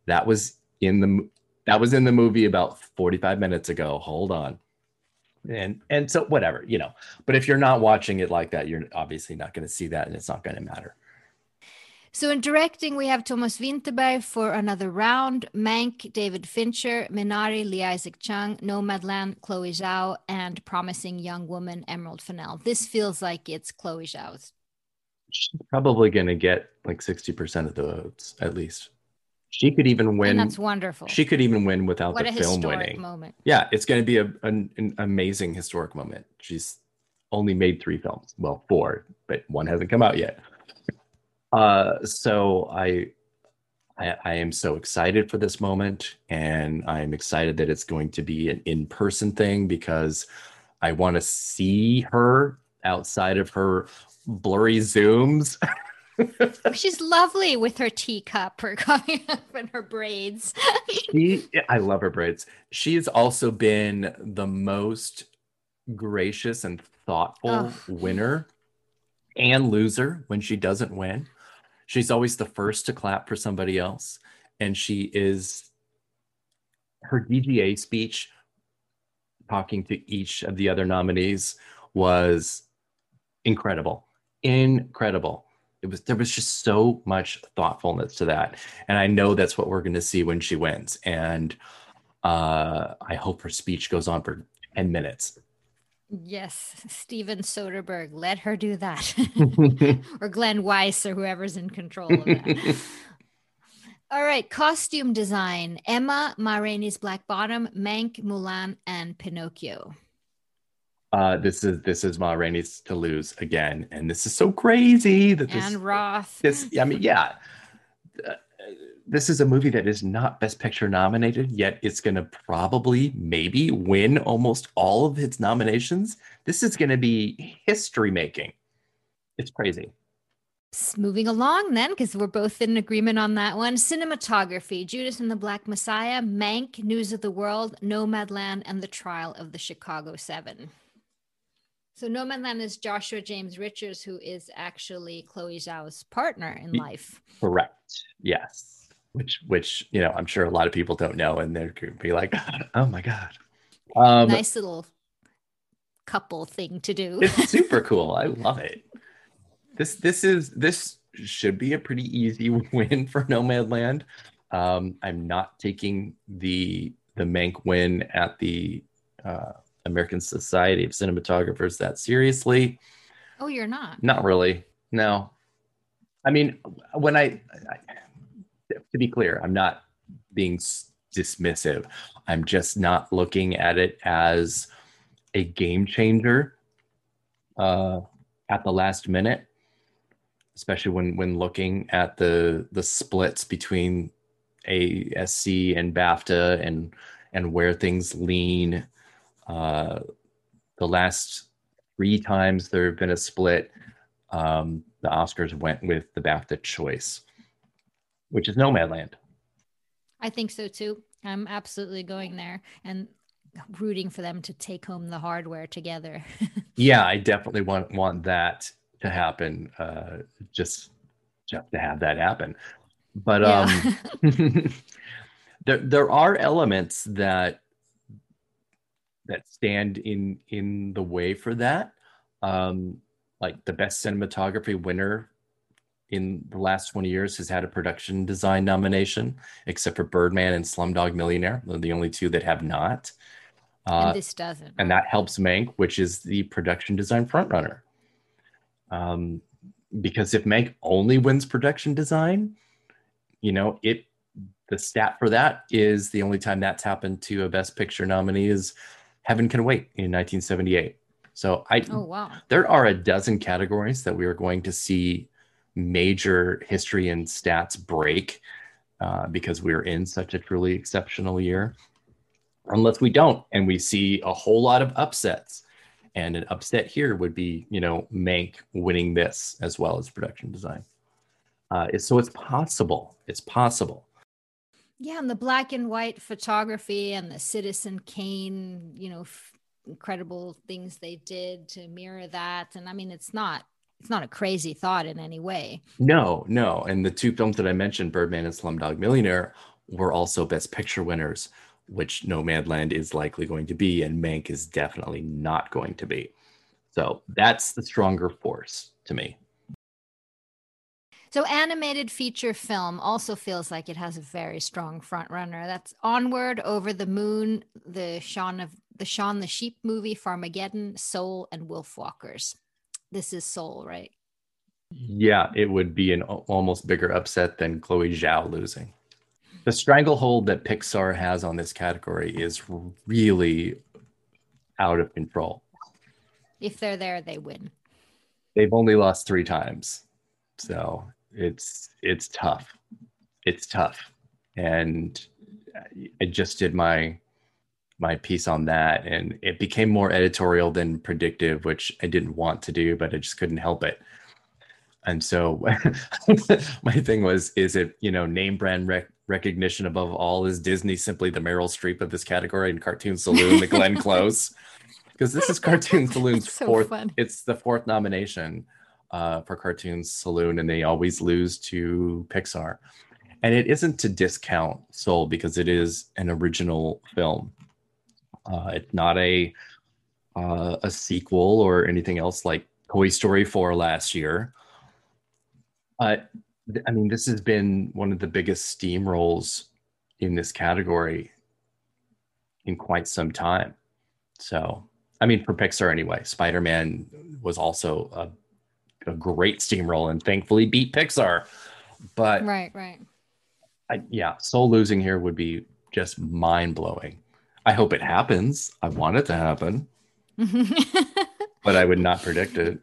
that was in the that was in the movie about 45 minutes ago hold on and and so whatever you know but if you're not watching it like that you're obviously not going to see that and it's not going to matter So in directing, we have Thomas Vinterberg for another round, Mank, David Fincher, Minari, Lee Isaac Chung, Nomadland, Chloe Zhao, and Promising Young Woman, Emerald Fennell. This feels like it's Chloe Zhao's. she's probably going to get like 60% of the votes at least she could even win and that's wonderful. she could even win without what the a film historic winning moment. yeah it's going to be a, an, an amazing historic moment she's only made three films well four but one hasn't come out yet uh so i I, I am so excited for this moment, and I'm excited that it's going to be an in-person thing because I want to see her outside of her blurry zooms. She's lovely with her teacup, her coming up and her braids. she, I love her braids. She's also been the most gracious and thoughtful Ugh. winner and loser when she doesn't win. She's always the first to clap for somebody else. And she is her DGA speech talking to each of the other nominees was incredible. Incredible. It was there was just so much thoughtfulness to that. And I know that's what we're gonna see when she wins. And uh, I hope her speech goes on for 10 minutes. Yes, Steven Soderbergh, let her do that. or Glenn Weiss or whoever's in control of that. All right, costume design. Emma, Ma Rainey's Black Bottom, Mank, Mulan, and Pinocchio. Uh, this is this is Ma Rainey's to lose again, and this is so crazy that this and Roth. This, I mean, yeah, uh, this is a movie that is not Best Picture nominated, yet it's going to probably, maybe win almost all of its nominations. This is going to be history making. It's crazy. Moving along, then, because we're both in agreement on that one. Cinematography Judas and the Black Messiah, Mank, News of the World, Nomadland, and The Trial of the Chicago Seven. So, Nomadland is Joshua James Richards, who is actually Chloe Zhao's partner in life. Correct. Yes which which you know I'm sure a lot of people don't know, and they're gonna be like, oh my god, um, nice little couple thing to do. it's super cool. I love it. This this is this should be a pretty easy win for Nomadland. Um, I'm not taking the the Mank win at the uh, American Society of Cinematographers that seriously. Oh, you're not. Not really. No. I mean, when I, I to be clear, I'm not being dismissive. I'm just not looking at it as a game changer uh, at the last minute, especially when when looking at the the splits between ASC and BAFTA and and where things lean. Uh, the last three times there have been a split, um, the Oscars went with the BAFTA choice which is Nomadland. I think so too. I'm absolutely going there and rooting for them to take home the hardware together. yeah, I definitely want want that to happen. Uh, just just to have that happen. But yeah. um, there there are elements that that stand in in the way for that. Um, like the best cinematography winner in the last 20 years has had a production design nomination, except for Birdman and Slumdog Millionaire. They're the only two that have not. Uh, and this doesn't. And that helps Mank, which is the production design frontrunner. Um, because if Mank only wins production design, you know, it the stat for that is the only time that's happened to a Best Picture nominee is Heaven Can Wait in 1978. So I, oh wow, there are a dozen categories that we are going to see major history and stats break uh, because we're in such a truly exceptional year. Unless we don't, and we see a whole lot of upsets. And an upset here would be, you know, Mank winning this as well as production design. Uh, so it's possible. It's possible. Yeah, and the black and white photography and the Citizen Kane, you know, f- incredible things they did to mirror that. And I mean, it's not it's not a crazy thought in any way. No, no. And the two films that I mentioned, Birdman and Slumdog Millionaire, were also Best Picture winners, which Nomadland is likely going to be, and Mank is definitely not going to be. So that's the stronger force to me. So animated feature film also feels like it has a very strong front runner. That's Onward, Over the Moon, the Shaun of the Shaun the Sheep movie, Farmageddon, Soul, and Wolf Walkers. this is Soul, right? Yeah, it would be an almost bigger upset than Chloe Zhao losing. The stranglehold that Pixar has on this category is really out of control. If they're there, they win. They've only lost three times, so it's it's tough. It's tough, and I just did my my piece on that and it became more editorial than predictive which i didn't want to do but i just couldn't help it. And so my thing was is it you know name brand rec- recognition above all? Is disney simply the meryl streep of this category and cartoon saloon the glenn close? Because this is cartoon saloon's so fourth fun. it's the fourth nomination uh, for Cartoons saloon and they always lose to pixar and it isn't to discount soul because it is an original film Uh, it's not a uh, a sequel or anything else like Toy Story 4 last year. Uh, I mean, this has been one of the biggest steamrolls in this category in quite some time. So, I mean, for Pixar anyway, Spider Man was also a, a great steamroll and thankfully beat Pixar. But right, right. I, yeah, Soul losing here would be just mind blowing. I hope it happens. I want it to happen, but I would not predict it.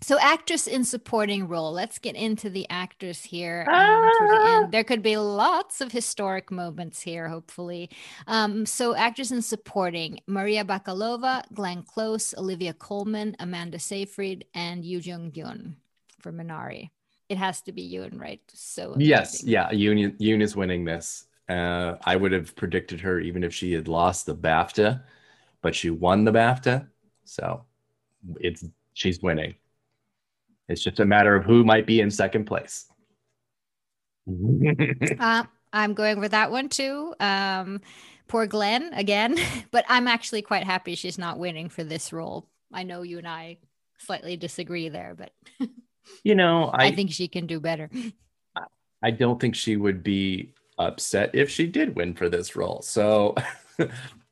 So, actress in supporting role. Let's get into the actors here. Um, the there could be lots of historic moments here, hopefully. Um, so, actress in supporting Maria Bakalova, Glenn Close, Olivia Colman, Amanda Seyfried, and Yoo Jung Gyun for Minari. It has to be Yoon, right? So amazing. yes, yeah, Yoon, Yoon is winning this. Uh, I would have predicted her even if she had lost the BAFTA, but she won the BAFTA, so it's she's winning. It's just a matter of who might be in second place. uh, I'm going with that one too. Um, poor Glenn again, but I'm actually quite happy she's not winning for this role. I know you and I slightly disagree there, but you know, I, I think she can do better. I don't think she would be upset if she did win for this role. So,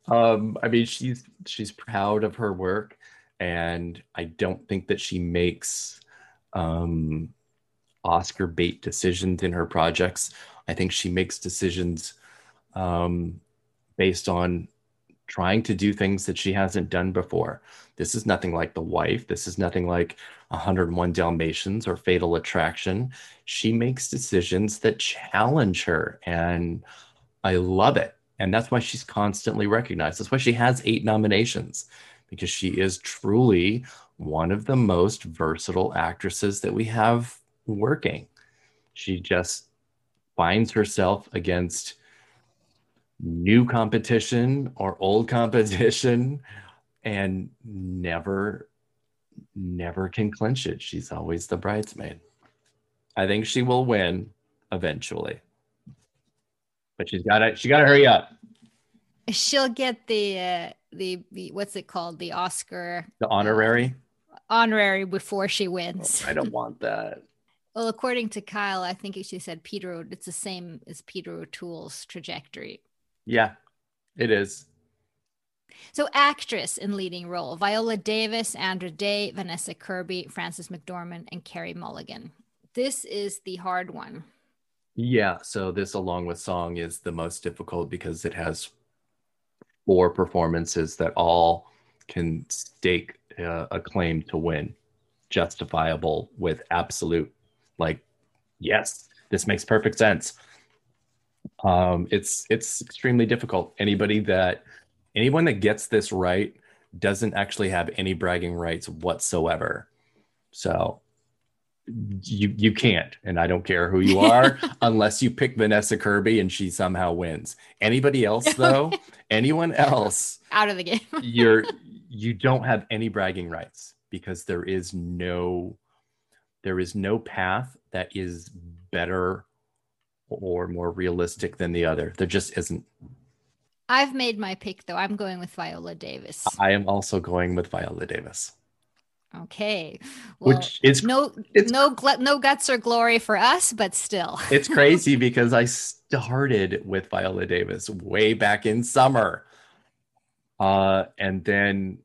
um, I mean, she's she's proud of her work, and I don't think that she makes um, Oscar bait decisions in her projects. I think she makes decisions um, based on trying to do things that she hasn't done before. This is nothing like The Wife. This is nothing like 101 Dalmatians or Fatal Attraction. She makes decisions that challenge her, and I love it. And that's why she's constantly recognized. That's why she has eight nominations, because she is truly one of the most versatile actresses that we have working. She just finds herself against new competition or old competition and never never can clinch it. She's always the bridesmaid. I think she will win eventually. But she's got to she got to hurry up. She'll get the uh, the the what's it called? The Oscar the honorary honorary before she wins. Oh, I don't want that. well, according to Kyle, I think she said Peter. It's the same as Peter O'Toole's trajectory. Yeah, it is. So, actress in leading role: Viola Davis, Andra Day, Vanessa Kirby, Frances McDormand, and Carey Mulligan. This is the hard one. Yeah. So this, along with song, is the most difficult because it has four performances that all can stake uh, a claim to win, justifiable with absolute, like, yes, this makes perfect sense. Um, it's it's extremely difficult. Anybody that anyone that gets this right doesn't actually have any bragging rights whatsoever. So you you can't, and I don't care who you are, unless you pick Vanessa Kirby and she somehow wins. Anybody else though, anyone else out of the game, you're you don't have any bragging rights because there is no there is no path that is better or more realistic than the other. There just isn't. I've made my pick though. I'm going with Viola Davis. I am also going with Viola Davis. Okay. Well, Which is no it's, no no guts or glory for us, but still. it's crazy because I started with Viola Davis way back in summer. Uh, and then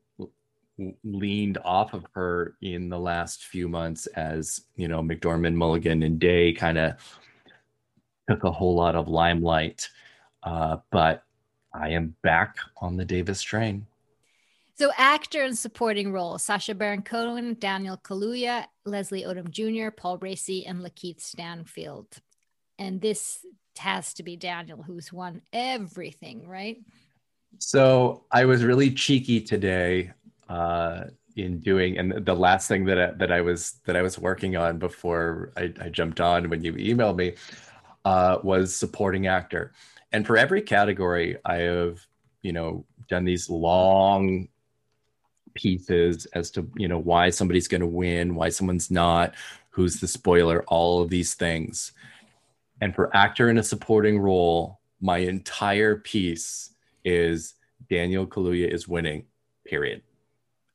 leaned off of her in the last few months as you know McDormand, Mulligan, and Day kind of took a whole lot of limelight. Uh, but I am back on the Davis train. So, actor and supporting roles Sacha Baron Cohen, Daniel Kaluuya, Leslie Odom Jr., Paul Raci, and Lakeith Stanfield. And this has to be Daniel, who's won everything, right? So, I was really cheeky today uh, in doing and the last thing that I, that I was that I was working on before I, I jumped on when you emailed me uh, was supporting actor. And for every category I have you know done these long pieces as to you know why somebody's going to win why someone's not who's the spoiler all of these things. And for actor in a supporting role my entire piece is Daniel Kaluuya is winning. Period.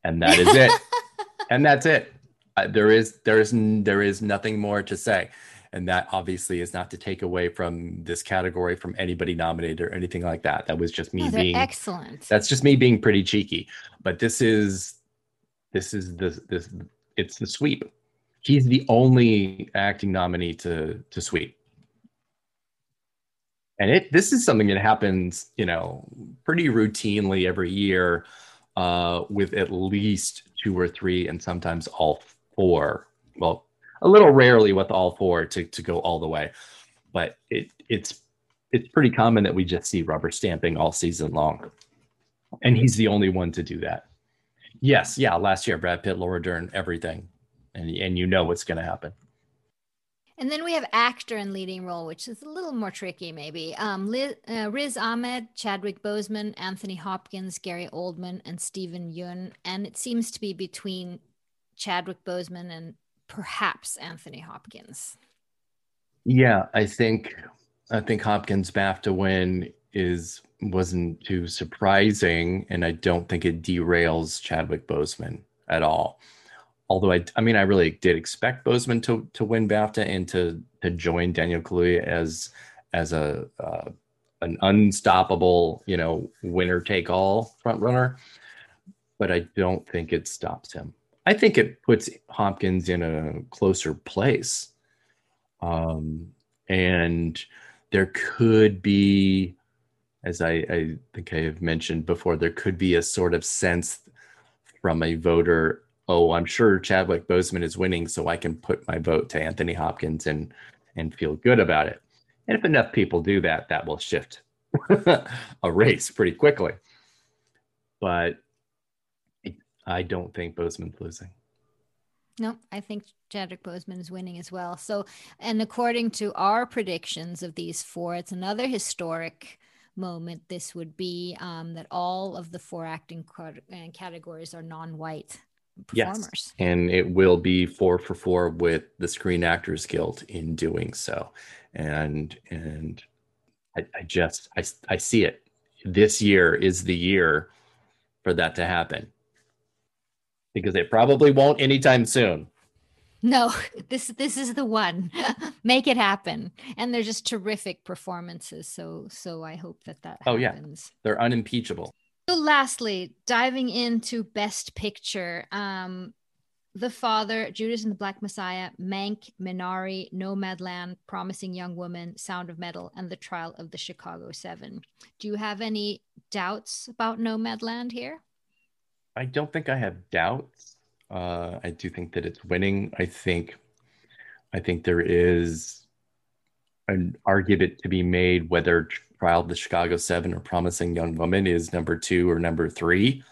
And that is it. and that's it. Uh, there is there is there is nothing more to say. And that obviously is not to take away from this category from anybody nominated or anything like that. That was just me Oh, being excellent. that's just me being pretty cheeky. But this is this is the this it's the sweep. He's the only acting nominee to to sweep. And it this is something that happens, you know, pretty routinely every year, uh, with at least two or three and sometimes all four. Well, a little rarely with all four to, to go all the way. But it it's it's pretty common that we just see rubber stamping all season long. And he's the only one to do that. Yes, yeah, last year Brad Pitt, Laura Dern, everything. And and you know what's gonna happen. And then we have actor in leading role, which is a little more tricky, maybe. Um, Liz, uh, Riz Ahmed, Chadwick Boseman, Anthony Hopkins, Gary Oldman, and Steven Yeun. And it seems to be between Chadwick Boseman and perhaps Anthony Hopkins. Yeah, I think I think Hopkins BAFTA win is wasn't too surprising, and I don't think it derails Chadwick Boseman at all. Although I, I mean, I really did expect Boseman to to win BAFTA and to to join Daniel Kaluuya as as a uh, an unstoppable, you know, winner take all front runner. But I don't think it stops him. I think it puts Hopkins in a closer place. Um, and there could be, as I, I think I have mentioned before, there could be a sort of sense from a voter, oh, I'm sure Chadwick Boseman is winning, so I can put my vote to Anthony Hopkins and and feel good about it. And if enough people do that, that will shift a race pretty quickly. But I don't think Boseman's losing. No, I think Chadwick Boseman is winning as well. So, and according to our predictions of these four, it's another historic moment. This would be um, that all of the four acting categories are non-white performers. Yes, and it will be four for four with the Screen Actors Guild in doing so, and and I, I just I I see it. This year is the year for that to happen because it probably won't anytime soon. No, this this is the one. Make it happen. And they're just terrific performances. So so I hope that that oh, happens. yeah. They're unimpeachable. So lastly, diving into best picture, um The Father, Judas and the Black Messiah, Mank, Minari, Nomadland, Promising Young Woman, Sound of Metal, and The Trial of the Chicago 7. Do you have any doubts about Nomadland here? I don't think I have doubts. Uh, I do think that it's winning. I think, I think there is an argument to be made whether Trial of the Chicago Seven or Promising Young Woman is number two or number three.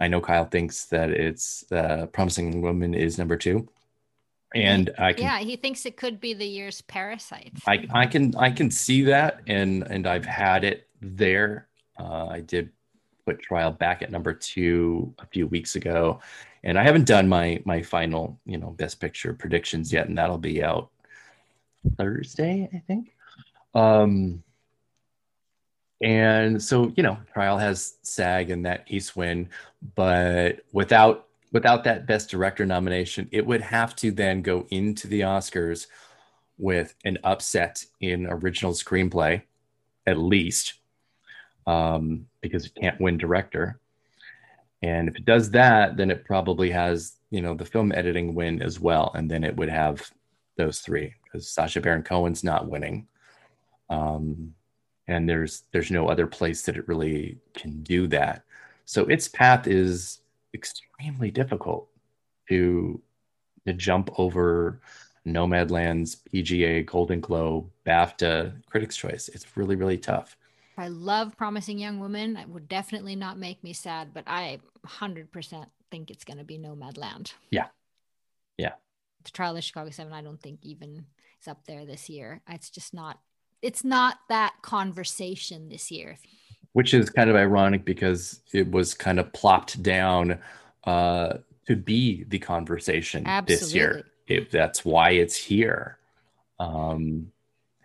I know Kyle thinks that it's uh, Promising Young Woman is number two, and I can, yeah, he thinks it could be the year's Parasite. I I can I can see that, and and I've had it there. Uh, I did put trial back at number two a few weeks ago and i haven't done my my final you know best picture predictions yet and that'll be out thursday i think um and so you know trial has sag and that ACE win but without without that best director nomination it would have to then go into the oscars with an upset in original screenplay at least um, because it can't win director. And if it does that, then it probably has, you know, the film editing win as well. And then it would have those three because Sacha Baron Cohen's not winning. Um, and there's there's no other place that it really can do that. So its path is extremely difficult to to jump over Nomadland's PGA, Golden Globe, BAFTA, Critics' Choice. It's really really tough. I love Promising Young Woman. It would definitely not make me sad, but I 100% think it's going to be Nomadland. Yeah. Yeah. The Trial of Chicago 7, I don't think even is up there this year. It's just not, it's not that conversation this year. Which is kind of ironic because it was kind of plopped down uh, to be the conversation Absolutely. this year. If that's why it's here. Um,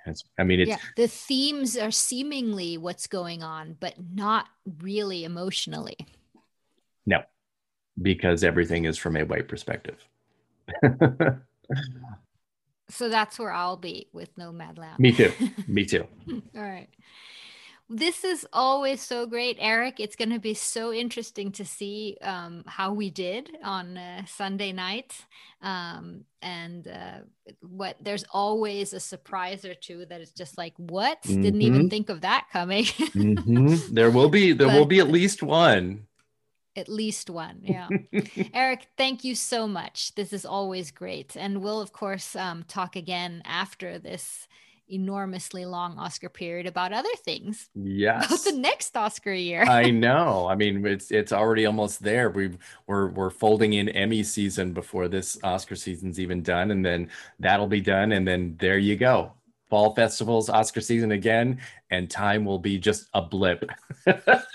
It's, I mean, it's yeah. The themes are seemingly what's going on, but not really emotionally. No, because everything is from a white perspective. So that's where I'll be with Nomadland. Me too. Me too. All right. This is always so great, Eric. It's going to be so interesting to see um, how we did on uh, Sunday night. Um, and uh, what there's always a surprise or two that is just like, what? Mm-hmm. Didn't even think of that coming. mm-hmm. There will be, there but, will be at least one at least one yeah. Eric thank you so much. This is always great. And we'll of course um, talk again after this enormously long oscar period about other things. Yes about the next oscar year. I know. I mean it's it's already almost there. We we're we're folding in emmy season before this oscar season's even done and then that'll be done and then there you go. Fall festivals oscar season again and time will be just a blip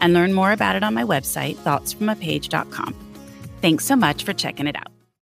and learn more about it on my website, thoughtsfromapage.com. Thanks so much for checking it out.